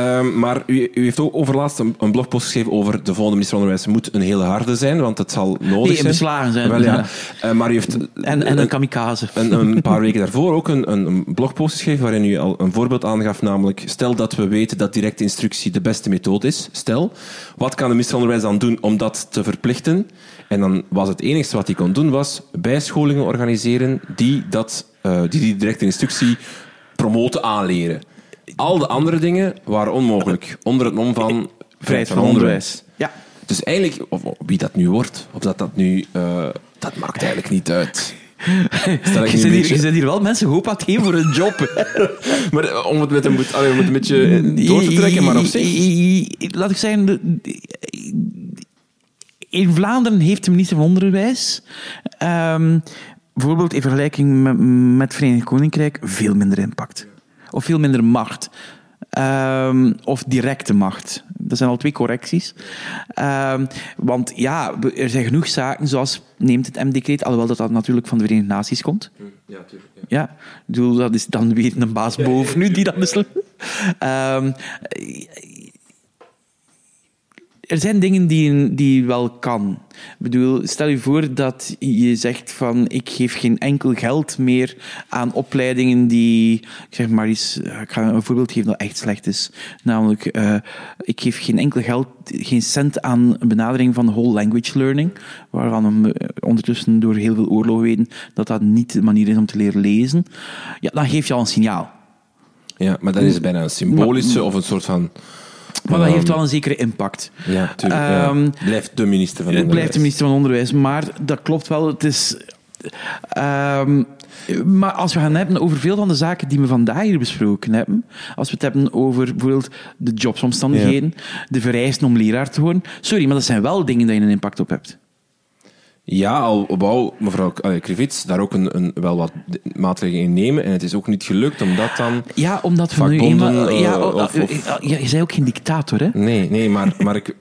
A: Ehm, maar u, u heeft ook overlaatst een, een blogpost geschreven over de volgende minister van Onderwijs moet een hele harde zijn, want het zal nodig
B: Nee,
A: zijn.
B: beslagen zijn.
A: Wel, ja. Eh, maar u heeft
B: En, en een kamikaze.
A: een, een paar weken daarvoor ook een, een, een blogpost geschreven waarin u al een voorbeeld aangaf, namelijk stel dat we weten dat directe instructie de beste methode is, stel, wat kan de minister van Onderwijs dan doen om dat te verplichten? En dan was het enige wat hij kon doen, was bijscholingen organiseren die, dat, eh, die die directe instructie promoten, aanleren. Al de andere dingen waren onmogelijk, onder het mom van vrijheid van onderwijs.
B: Ja.
A: Dus eigenlijk, of, of wie dat nu wordt, of dat dat nu... eh, dat maakt eigenlijk niet uit. Stel ik
B: Je
A: nu
B: zit, hier,
A: beetje-
B: je zit hier wel mensen hoop aan het geven voor een job.
A: Maar eh, om het met een, moet- allee, om het een beetje eh, door te trekken, maar op zich...
B: Laat ik zeggen, de- de- in Vlaanderen heeft de minister van Onderwijs, ehm, bijvoorbeeld in vergelijking met, met het Verenigd Koninkrijk, veel minder impact. Of veel minder macht. Ehm, of directe macht. Dat zijn al twee correcties. Ehm, want ja, er zijn genoeg zaken, zoals neemt het M-decreet, alhoewel dat, dat natuurlijk van de Verenigde Naties komt.
A: Ja, tuurlijk.
B: Ja, ik bedoel, dat is dan weer een baas boven nu die dat beslist. Ehm, er zijn dingen die, die wel kan. Ik bedoel, stel je voor dat je zegt van ik geef geen enkel geld meer aan opleidingen die, ik zeg maar eens, ik ga een voorbeeld geven dat echt slecht is. Namelijk, uh, ik geef geen enkel geld, geen cent aan een benadering van whole language learning, waarvan we ondertussen door heel veel oorlogen weten dat dat niet de manier is om te leren lezen. Ja, dan geef je al een signaal.
A: Ja, maar dat is bijna een symbolische of een soort van
B: maar dat heeft wel een zekere impact.
A: Ja, tuurlijk. Um, Blijft de minister van Onderwijs.
B: Het blijft de minister van Onderwijs. Maar dat klopt wel. Het is... Um, maar als we gaan hebben over veel van de zaken die we vandaag hier besproken hebben, als we het hebben over bijvoorbeeld de jobsomstandigheden, de vereisten om leraar te worden, sorry, maar dat zijn wel dingen die je een impact op hebt.
A: Ja, al wou mevrouw Krivits daar ook een, een, wel wat maatregelen in nemen. En het is ook niet gelukt, omdat dan.
B: Ja, omdat we nu eenmaal. Ja, uh, of, of, ja, je bent ook geen dictator, hè?
A: Nee, nee maar, maar ik,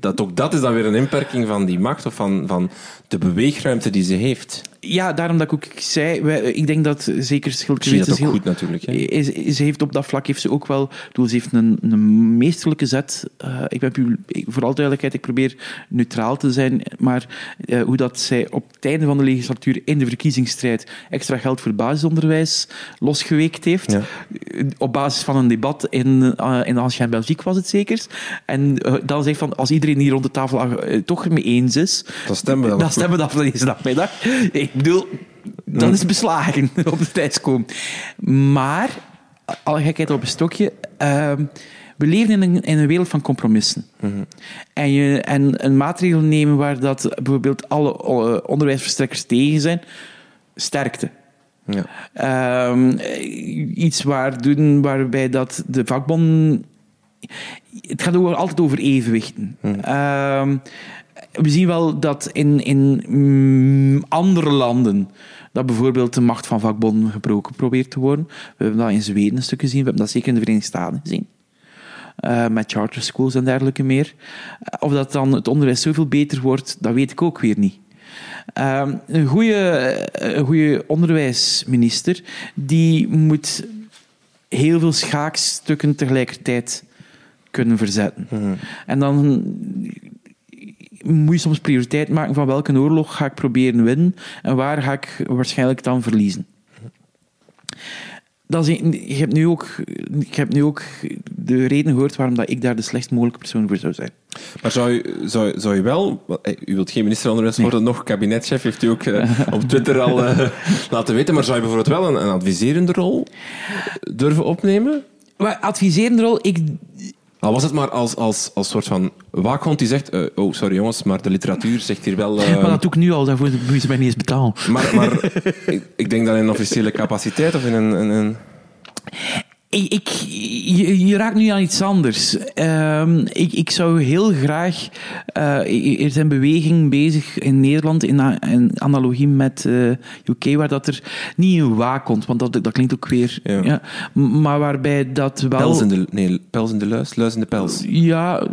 A: dat, ook dat is dan weer een inperking van die macht of van, van de beweegruimte die ze heeft.
B: Ja, daarom dat ik ook zei, ik denk dat zeker
A: Ze dat ook goed natuurlijk.
B: Ze heeft op dat vlak heeft ze ook wel, bedoel, ze heeft een, een meesterlijke zet. Uh, ik ben vooral duidelijkheid, ik probeer neutraal te zijn, maar uh, hoe dat zij op het einde van de legislatuur in de verkiezingsstrijd extra geld voor basisonderwijs losgeweekt heeft, ja. op basis van een debat in, uh, in Ancien Belgique was het zeker. En dan zegt van, als iedereen hier rond de tafel toch mee eens is,
A: dan stemmen we
B: dan, dan stemmen we dat deze namiddag. bedoel, dan is beslagen op de tijdskoom. Maar, alle gekheid op een stokje, uh, we leven in een, in een wereld van compromissen. Mhm. en, je, en een maatregel nemen waar dat bijvoorbeeld alle onderwijsverstrekkers tegen zijn, sterkte. Ja. Um, iets waar doen waarbij dat de vakbond. Het gaat ook altijd over evenwichten. Um, we zien wel dat in, in mm, andere landen dat bijvoorbeeld de macht van vakbonden gebroken probeert te worden. We hebben dat in Zweden een stuk gezien, we hebben dat zeker in de Verenigde Staten gezien. Uh, met charter schools en dergelijke meer. Of dat dan het onderwijs zoveel beter wordt, dat weet ik ook weer niet. Uh, een goede, een goede onderwijsminister die moet heel veel schaakstukken tegelijkertijd kunnen verzetten. Mhm. En dan moet je soms prioriteit maken van welke oorlog ga ik proberen winnen en waar ga ik waarschijnlijk dan verliezen. Dat is, je, hebt nu ook, ik heb nu ook de reden gehoord waarom dat ik daar de slechtst mogelijke persoon voor zou zijn.
A: Maar zou je, zou, zou je wel, eh, u wilt geen minister onderwijs worden, nog kabinetchef, heeft u ook uh, op Twitter al uh, laten weten, maar zou je bijvoorbeeld wel een, een adviserende rol durven opnemen?
B: Maar adviserende rol, ik,
A: al was het maar als, als, als soort van waakhond die zegt... Uh, oh, sorry jongens, maar de literatuur zegt hier wel... Uh,
B: maar dat doe ik nu al, daarvoor moet je mij niet eens betalen.
A: Maar, maar ik, ik, denk dat in een officiële capaciteit of in een... een, een
B: ik, je, je, raakt nu aan iets anders. Uh, ik, ik, zou heel graag. Uh, er zijn bewegingen bezig in Nederland, in, in analogie met uh, eh, UK, waar dat er niet een waakhond, want dat, dat klinkt ook weer. Ja. ja maar waarbij dat wel.
A: Pels in de, nee, pels in de luis, luis in de pels.
B: Ja,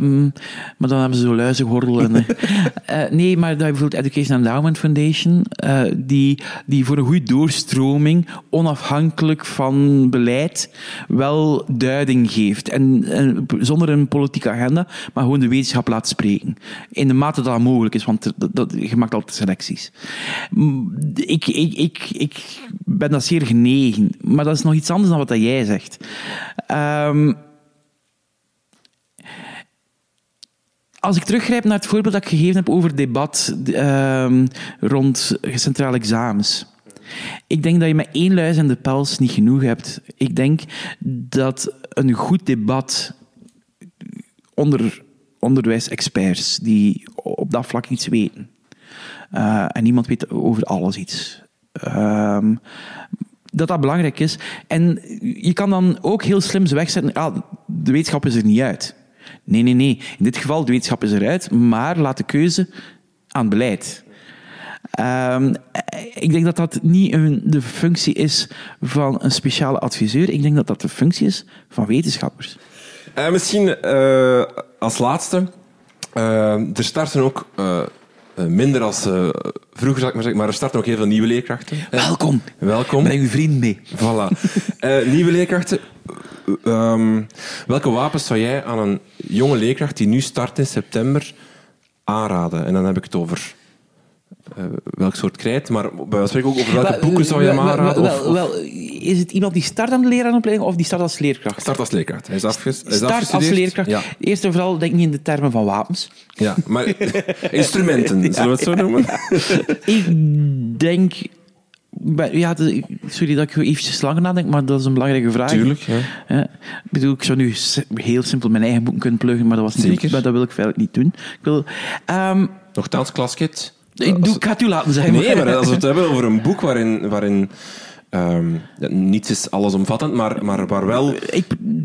B: um, maar dan hebben ze zo luizengordel. En, uh, nee, maar dat bijvoorbeeld Education Endowment Foundation, die, die voor een goede doorstroming, onafhankelijk van beleid wel duiding geeft. En, zonder een politieke agenda, maar gewoon de wetenschap laat spreken. In de mate dat dat mogelijk is, want dat, dat, je maakt altijd selecties. Ik, ik, ik, ik ben dat zeer genegen, maar dat is nog iets anders dan wat dat jij zegt. Um, als ik teruggrijp naar het voorbeeld dat ik gegeven heb over het debat um, rond centrale examens. Ik denk dat je met één luis en de pels niet genoeg hebt. Ik denk dat een goed debat onder onderwijsexperts die op dat vlak iets weten. Uh, en niemand weet over alles iets. Uh, dat dat belangrijk is. En je kan dan ook heel slim wegzetten, ah, de wetenschap is er niet uit. Nee, nee, nee. In dit geval, de wetenschap is eruit, maar laat de keuze aan beleid. Um, ik denk dat dat niet een, de functie is van een speciale adviseur. Ik denk dat dat de functie is van wetenschappers.
A: Uh, misschien uh, als laatste. Uh, er starten ook minder als vroeger, ik maar zeggen, maar er starten ook heel veel nieuwe leerkrachten.
B: Welkom.
A: Welkom.
B: Breng uw vriend mee.
A: Voilà. nieuwe leerkrachten. Ehm, welke wapens zou jij aan een jonge leerkracht die nu start in september aanraden? En dan heb ik het over uh, welk soort krijt, maar spreken ook over welke wel, boeken zou je hem aanraden?
B: Wel, is het iemand die start aan de lerarenopleiding of die start als leerkracht?
A: Start als leerkracht. Hij is, afges
B: is
A: start
B: als leerkracht. Ja. Eerst en vooral denk niet in de termen van wapens.
A: Ja, maar instrumenten, zullen we het zo noemen?
B: ik denk ja, sorry dat ik eventjes langer nadenk, maar dat is een belangrijke vraag.
A: Tuurlijk, ja.
B: Ik bedoel, ik zou nu heel simpel mijn eigen boeken kunnen pluggen, maar dat, was niet, Zeker. dat wil ik feitelijk niet doen. Ik wil... Um,
A: Nogthans, klaskit.
B: Ik, doe, ik ga het u laten zeggen.
A: Nee, maar als we het hebben over een boek waarin... waarin Um, niets is allesomvattend, maar, maar waar wel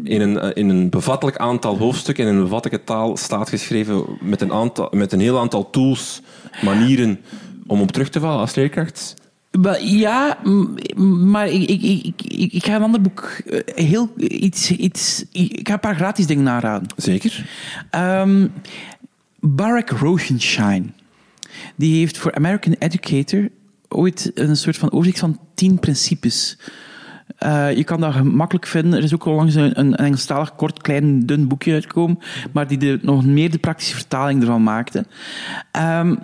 A: in een, in een bevattelijk aantal hoofdstukken in een bevattelijke taal staat geschreven met een, aantal, met een heel aantal tools, manieren om op terug te vallen als leerkracht.
B: Ja, maar ik, ik, ik, ik, ga een ander boek eh, heel iets, iets. Ik ga een paar gratis dingen naraden.
A: Zeker.
B: Um, Barack Rosenshine. Die heeft voor American Educator ooit een soort van overzicht van tien principes. Uh, je kan dat gemakkelijk vinden. Er is ook al langs een, een Engelstalig kort, klein, dun boekje uitgekomen, maar die de, nog meer de praktische vertaling ervan maakte. Um,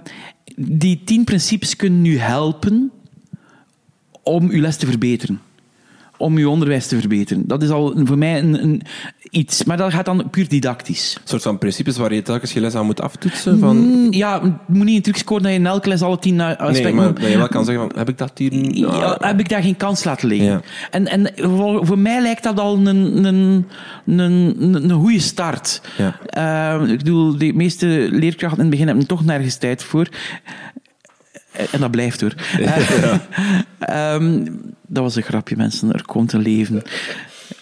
B: die tien principes kunnen nu helpen om uw les te verbeteren. Om uw onderwijs te verbeteren. Dat is al voor mij een, een iets. Maar dat gaat dan puur didactisch.
A: Een soort van principes waar je telkens je les aan moet aftoetsen? Van...
B: Mm, ja, het moet niet in truc scoren dat je in elke les alle tien aspecten...
A: Nee, maar dat je wel kan zeggen van, heb ik dat hier...
B: Ja, heb ik daar geen kans laten liggen? Ja. En, en voor, voor, mij lijkt dat al een, een, een, een, een goede start. Ja. Uh, ik bedoel, de meeste leerkrachten in het begin hebben toch nergens tijd voor. En dat blijft hoor. Ja. um, dat was een grapje, mensen. Er komt een leven.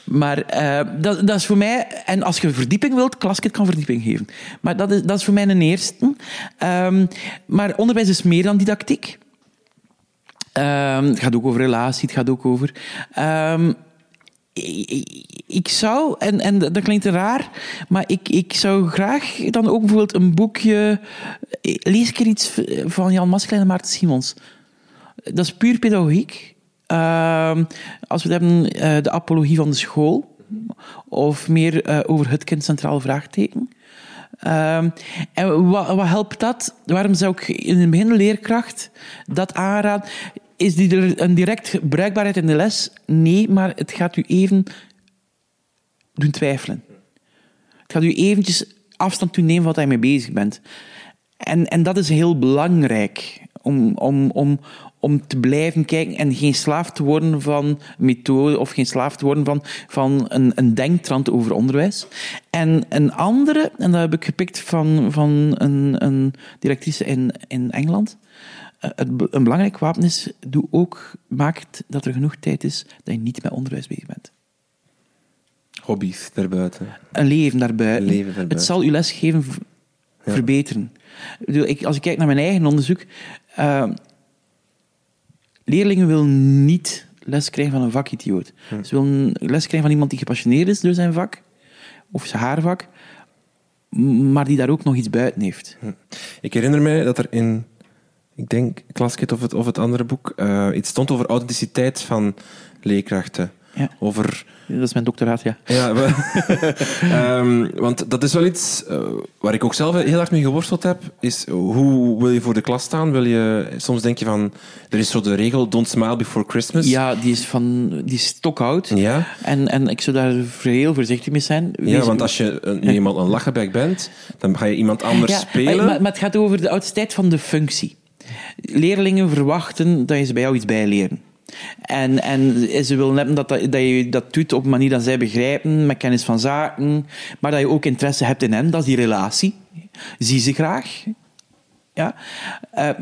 B: Maar uh, dat, dat, is voor mij... En als je verdieping wilt, Klaskit kan verdieping geven. Maar dat is, dat is voor mij een eerste. Um, maar onderwijs is meer dan didactiek. Um, het gaat ook over relatie, het gaat ook over ik zou, en, en dat klinkt raar, maar ik, ik zou graag dan ook bijvoorbeeld een boekje. Lees ik er iets van Jan Maskelein en Maarten Simons. Dat is puur pedagogiek. Uh, als we het hebben, uh, de apologie van de school, of meer uh, over het kind centraal vraagteken. Uh, en wat, wat helpt dat? Waarom zou ik in het begin leerkracht dat aanraden? Is die een direct bruikbaarheid in de les? Nee, maar het gaat u even doen twijfelen. Het gaat u eventjes afstand doen nemen van wat je mee bezig bent. En, en dat is heel belangrijk om, om, om, om te blijven kijken en geen slaaf te worden van methode of geen slaaf te worden van, van een, een denktrand over onderwijs. En een andere, en dat heb ik gepikt van, van een, een directrice in, in Engeland, eh, een belangrijk wapen is, doe ook, maakt dat er genoeg tijd is dat je niet met onderwijs bezig bent.
A: Hobby's daarbuiten.
B: Een leven daarbuiten. Een leven daarbuiten. Het zal je lesgeven verbeteren. Ik, als ik kijk naar mijn eigen onderzoek, uh, leerlingen willen niet les krijgen van een vakidioot. Hm. Ze willen les krijgen van iemand die gepassioneerd is door zijn vak, of zijn haar vak, maar die daar ook nog iets buiten heeft. Hm.
A: Ik herinner mij dat er in ik denk, Klaskit of het, of het andere boek, uh, iets stond over authenticiteit van leerkrachten.
B: Ja.
A: Over...
B: Dat is mijn doctoraat, ja.
A: ja um, want dat is wel iets uh, waar ik ook zelf heel erg mee geworsteld heb. Is hoe wil je voor de klas staan? Wil je, soms denk je van, er is zo de regel, don't smile before Christmas.
B: Ja, die is, van, die is stokoud.
A: Ja.
B: En, en ik zou daar heel voorzichtig mee zijn.
A: ja, want als je een, iemand een lachenbek bent, dan ga je iemand anders ja, spelen.
B: Maar, maar het gaat over de oudste van de functie leerlingen verwachten dat je ze bij jou iets bijleren. En, en ze willen hebben dat, dat, dat je dat doet op een manier dat zij begrijpen, met kennis van zaken, maar dat je ook interesse hebt in hen, dat is die relatie. Zie ze graag. Ja? Uh,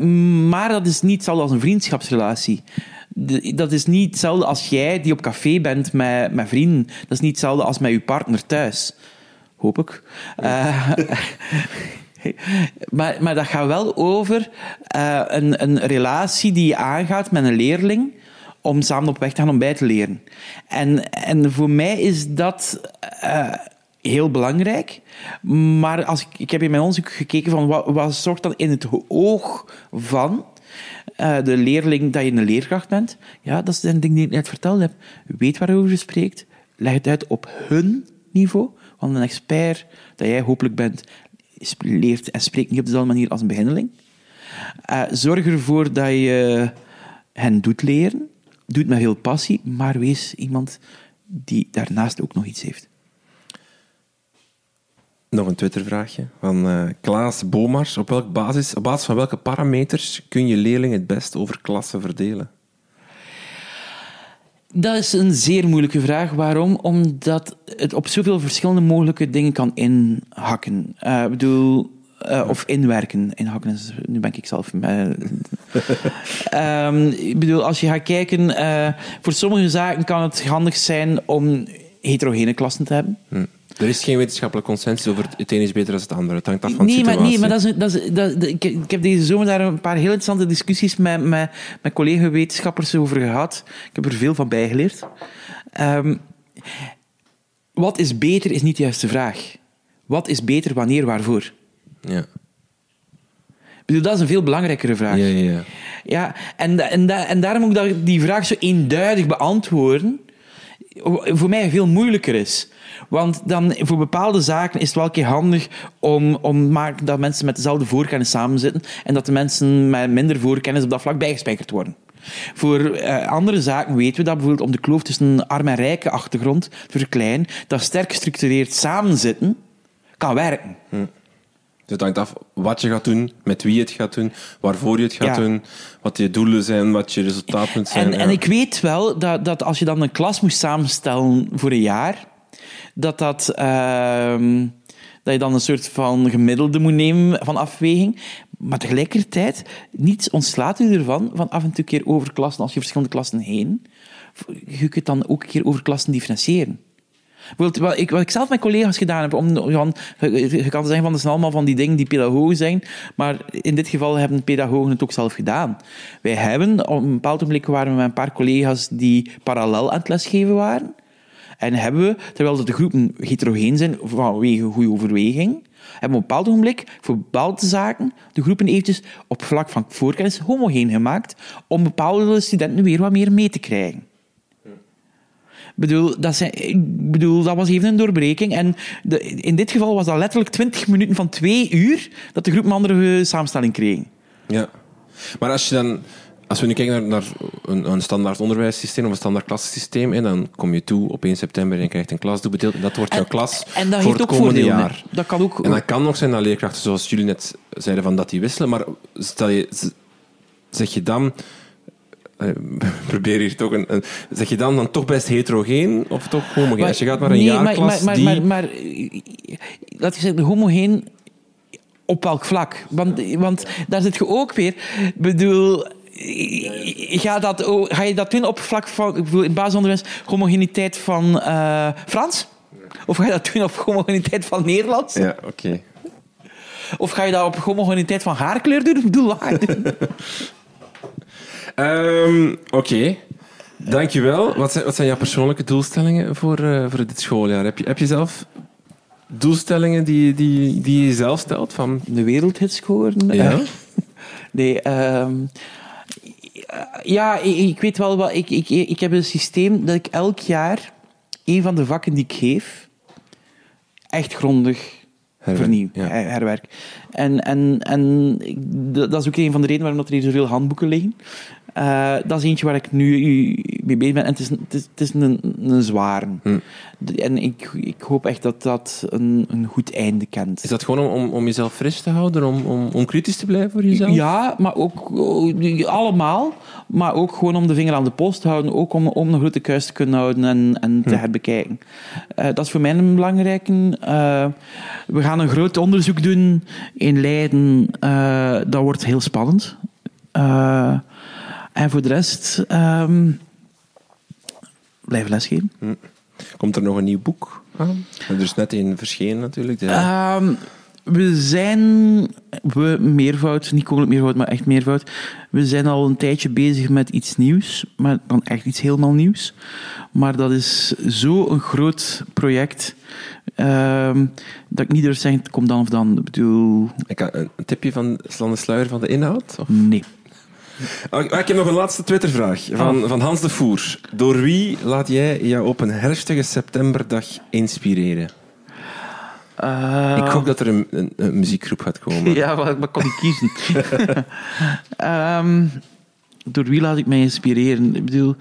B: maar dat is niet hetzelfde als een vriendschapsrelatie. dat is niet hetzelfde als jij die op café bent met, met vrienden. Dat is niet hetzelfde als met je partner thuis. Hoop ik. Uh, maar, maar dat gaat wel over uh, een, een relatie die je aangaat met een leerling om samen op weg te gaan om bij te leren. En, en voor mij is dat uh, heel belangrijk. Maar als ik, ik heb in mijn onderzoek gekeken van wat, zorgt dan in het oog van uh, de leerling dat je een leerkracht bent. Ja, dat is een ding die ik net verteld heb. Weet waarover je spreekt. leg het uit op hun niveau. Want een expert, dat jij hopelijk bent, leert en spreekt niet op dezelfde manier als een beginneling. Uh, zorg ervoor dat je hen doet leren. Doe het met veel passie, maar wees iemand die daarnaast ook nog iets heeft.
A: Nog een Twittervraagje van uh, Klaas Bomars. Op, welk basis, op basis van welke parameters kun je leerlingen het best over klassen verdelen?
B: Dat is een zeer moeilijke vraag. Waarom? Omdat het op zoveel verschillende mogelijke dingen kan inhakken. Uh, ik bedoel, uh, of inwerken. Inhakken nu ben ik zelf. Uh, um, ik bedoel, als je gaat kijken, voor sommige zaken kan het handig zijn om heterogene klassen te hebben.
A: Hm. Er is geen wetenschappelijk consensus over het een is beter dan het andere. Het hangt af van
B: nee,
A: de
B: situatie. Maar, nee, maar dat is, dat is, dat, ik, ik, heb deze zomer daar een paar heel interessante discussies met, met, met collega-wetenschappers over gehad. Ik heb er veel van bijgeleerd. Um, wat is beter is niet de juiste vraag. Wat is beter, wanneer, waarvoor?
A: Ja.
B: Ik bedoel, dat is een veel belangrijkere vraag.
A: Ja, ja, ja.
B: ja en, en, en daarom moet ik die vraag zo eenduidig beantwoorden. Voor mij veel moeilijker is. Want dan, voor bepaalde zaken is het wel een keer handig om, om maar dat mensen met dezelfde voorkennis samenzitten en dat de mensen met minder voorkennis op dat vlak bijgespijkerd worden. Voor uh, andere zaken weten we dat bijvoorbeeld om de kloof tussen arm en rijke achtergrond te verkleinen, dat sterk gestructureerd samenzitten kan werken.
A: Hm. Dus het hangt af wat je gaat doen, met wie je het gaat doen, waarvoor je het gaat ja. doen, wat je doelen zijn, wat je resultaat moet zijn.
B: En, ja. en ik weet wel dat, dat als je dan een klas moest samenstellen voor een jaar, dat, dat, uh, dat je dan een soort van gemiddelde moet nemen van afweging. Maar tegelijkertijd, niets ontslaat u ervan van af en toe een keer over klassen, als je verschillende klassen heen. Je kunt dan ook een keer over klassen differentiëren. Wat ik, zelf met collega's gedaan heb, om, je kan zeggen van dat zijn allemaal van die dingen die pedagogen zijn, maar in dit geval hebben pedagogen het ook zelf gedaan. Wij hebben, op een bepaald moment waren we met een paar collega's die parallel aan het lesgeven waren. En hebben we, terwijl de groepen heterogeen zijn vanwege goede overweging, hebben we op een bepaald ogenblik voor bepaalde zaken de groepen eventjes op vlak van voorkennis homogeen gemaakt om bepaalde studenten weer wat meer mee te krijgen. Bedoel, dat, zijn, ik bedoel, dat was even een doorbreking. En de, in dit geval was dat letterlijk 20 minuten van twee uur dat de groep een andere samenstelling kreeg.
A: Ja. Maar als je dan als we nu kijken naar, naar een, een, standaard onderwijssysteem of een standaard klassysteem, en dan kom je toe op 1 september en je krijgt een klasdoelbedeeld en dat wordt jouw klas
B: en, dat
A: voor het komende jaar.
B: Dat kan ook...
A: En dat kan ook zijn dat leerkrachten, zoals jullie net zeiden, van dat die wisselen, maar stel je, zeg je dan... Uh, probeer hier toch een, een, Zeg je dan, dan toch best heterogeen of toch homogeen? Maar, Als je gaat naar een nee, jaarklas
B: maar, maar,
A: die...
B: maar, maar, laat ik zeggen, homogeen op welk vlak? Want, want daar zit je ook weer... bedoel ga, dat, ga je dat doen op vlak van in basisonderwijs homogeniteit van uh, Frans? Of ga je dat doen op homogeniteit van Nederlands?
A: Ja, oké. Okay.
B: Of ga je dat op homogeniteit van haarkleur doen? Ik bedoel, waar
A: um, Oké. Okay. Dankjewel. Wat zijn, wat zijn jouw persoonlijke doelstellingen voor, uh, voor dit schooljaar? Heb je, heb je zelf doelstellingen die, die, die je zelf stelt? Van...
B: De wereldhit scoren?
A: Ja.
B: nee, um, ja, ik, ik, weet wel wat. Ik, ik, ik heb een systeem dat ik elk jaar een van de vakken die ik geef echt grondig
A: Herwerk,
B: vernieuw,
A: ja.
B: herwerk. En, en, en dat is ook een van de redenen waarom er hier zoveel handboeken liggen. Uh, dat is eentje waar ik nu mee bezig ben. En het is, het is, het is een, een zware.
A: Hm.
B: En ik, ik hoop echt dat dat een, een goed einde kent.
A: Is dat gewoon om, om jezelf fris te houden? Om, om, om kritisch te blijven voor jezelf?
B: Ja, maar ook allemaal. Maar ook gewoon om de vinger aan de post te houden. Ook om, om een grote kuis te kunnen houden en, en te
A: Hm.
B: herbekijken. Uh, dat is voor mij een belangrijke. Uh, we gaan een groot onderzoek doen in Leiden. Dat wordt heel spannend. Uh, en voor de rest, um, blijf lesgeven.
A: Hm. Komt er nog een nieuw boek aan? Er is net een verschenen natuurlijk.
B: Um, we zijn, we meervoud, niet koninklijk meervoud, maar echt meervoud. We zijn al een tijdje bezig met iets nieuws, maar dan echt iets helemaal nieuws. Maar dat is zo'n groot project um, dat ik niet durf zeggen, kom dan of dan. Ik bedoel...
A: Ik, een tipje van de sluier van de inhoud? Of?
B: Nee.
A: Ah, Ik heb nog een laatste Twittervraag van, van Hans de Voer. Door wie laat jij jou op een herfstige septemberdag inspireren?
B: Eh,
A: Ik hoop dat er een, een, een muziekgroep gaat komen.
B: Ja, wat, wat kan ik kiezen? Ehm, door wie laat ik mij inspireren? Ik bedoel,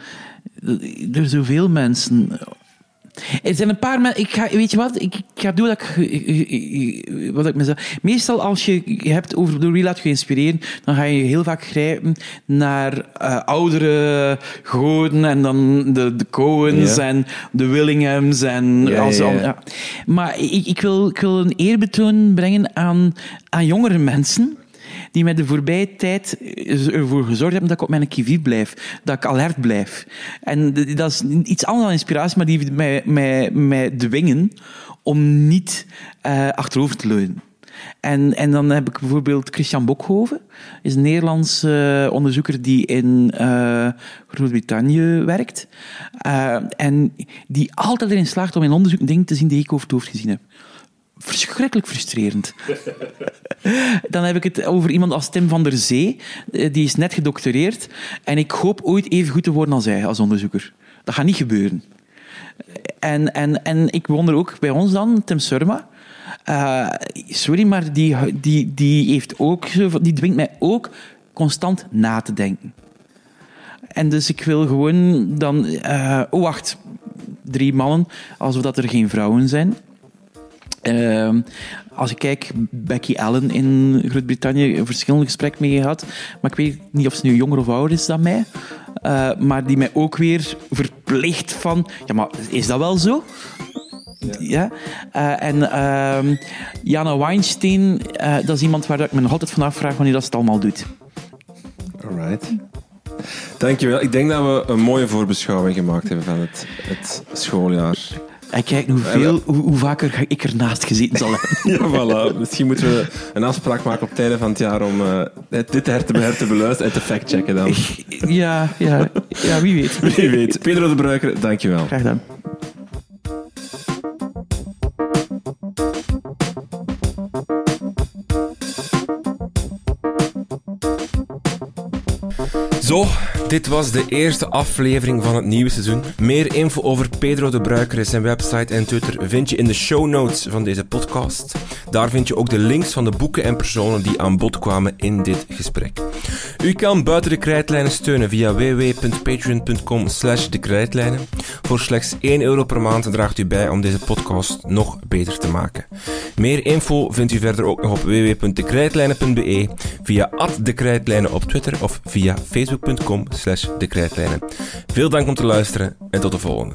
B: door zoveel mensen. Er zijn een paar mensen. Ik ga, weet je wat? Ik, ik ga doen wat ik, wat ik mezelf. Meestal als je hebt over door wie laat je inspireren, dan ga je heel vaak grijpen naar eh, oudere goden en dan de, de Coens
A: Ja.
B: en de Willinghams en
A: Ja,
B: als
A: ja,
B: al-
A: ja.
B: ja. Maar ik, ik, wil, ik wil een eerbetoon brengen aan, aan jongere mensen die met de voorbije tijd ervoor gezorgd hebben dat ik op mijn kiviet blijf. Dat ik alert blijf. En dat is iets anders dan inspiratie, maar die mij, mij, mij dwingen om niet eh, achterover te leunen. En, en dan heb ik bijvoorbeeld Christian Bokhoven, is een Nederlands eh, onderzoeker die in eh, Groot-Brittannië werkt. Eh, en die altijd erin slaagt om in onderzoek dingen te zien die ik over het hoofd gezien heb. Verschrikkelijk frustrerend. Dan heb ik het over iemand als Tim van der Zee. Eh, Die is net gedoctoreerd. En ik hoop ooit even goed te worden als hij, als onderzoeker. Dat gaat niet gebeuren. En, en, en ik bewonder ook bij ons dan Tim Surma. Eh, sorry, maar die, die, die, heeft ook, die dwingt mij ook constant na te denken. En dus ik wil gewoon dan... eh, oh, wacht. Drie mannen, alsof dat er geen vrouwen zijn. Ehm, als ik kijk, Becky Allen in Groot-Brittannië, een verschillende gesprekken mee gehad. Maar ik weet niet of ze nu jonger of ouder is dan mij. Eh, maar die mij ook weer verplicht van... Ja, maar is dat wel zo? Ja. Eh, en ehm, Jana Weinstein, eh, dat is iemand waar ik me nog altijd van afvraag wanneer dat ze het allemaal doet.
A: Alright. Dankjewel. Ik denk dat we een mooie voorbeschouwing gemaakt hebben van het, het schooljaar.
B: En kijk hoeveel, hoe, hoe vaker ik ernaast gezeten zal hebben.
A: Ja, voilà. Misschien moeten we een afspraak maken op het einde van het jaar om eh, dit her te, her te beluisteren en te factchecken dan.
B: Ja, ja, ja, wie weet.
A: Wie weet. Pedro de Bruiker, dankjewel.
B: Graag gedaan.
A: Zo, dit was de eerste aflevering van het nieuwe seizoen. Meer info over Pedro de Bruiker, zijn website en Twitter vind je in de show notes van deze podcast. Daar vind je ook de links van de boeken en personen die aan bod kwamen in dit gesprek. U kan buiten de krijtlijnen steunen via www.patreon.com slash de. Voor slechts 1 euro per maand draagt u bij om deze podcast nog beter te maken. Meer info vindt u verder ook nog op www.dekrijtlijnen.be, via de krijtlijnen op Twitter of via facebook.com slash krijtlijnen. Veel dank om te luisteren en tot de volgende.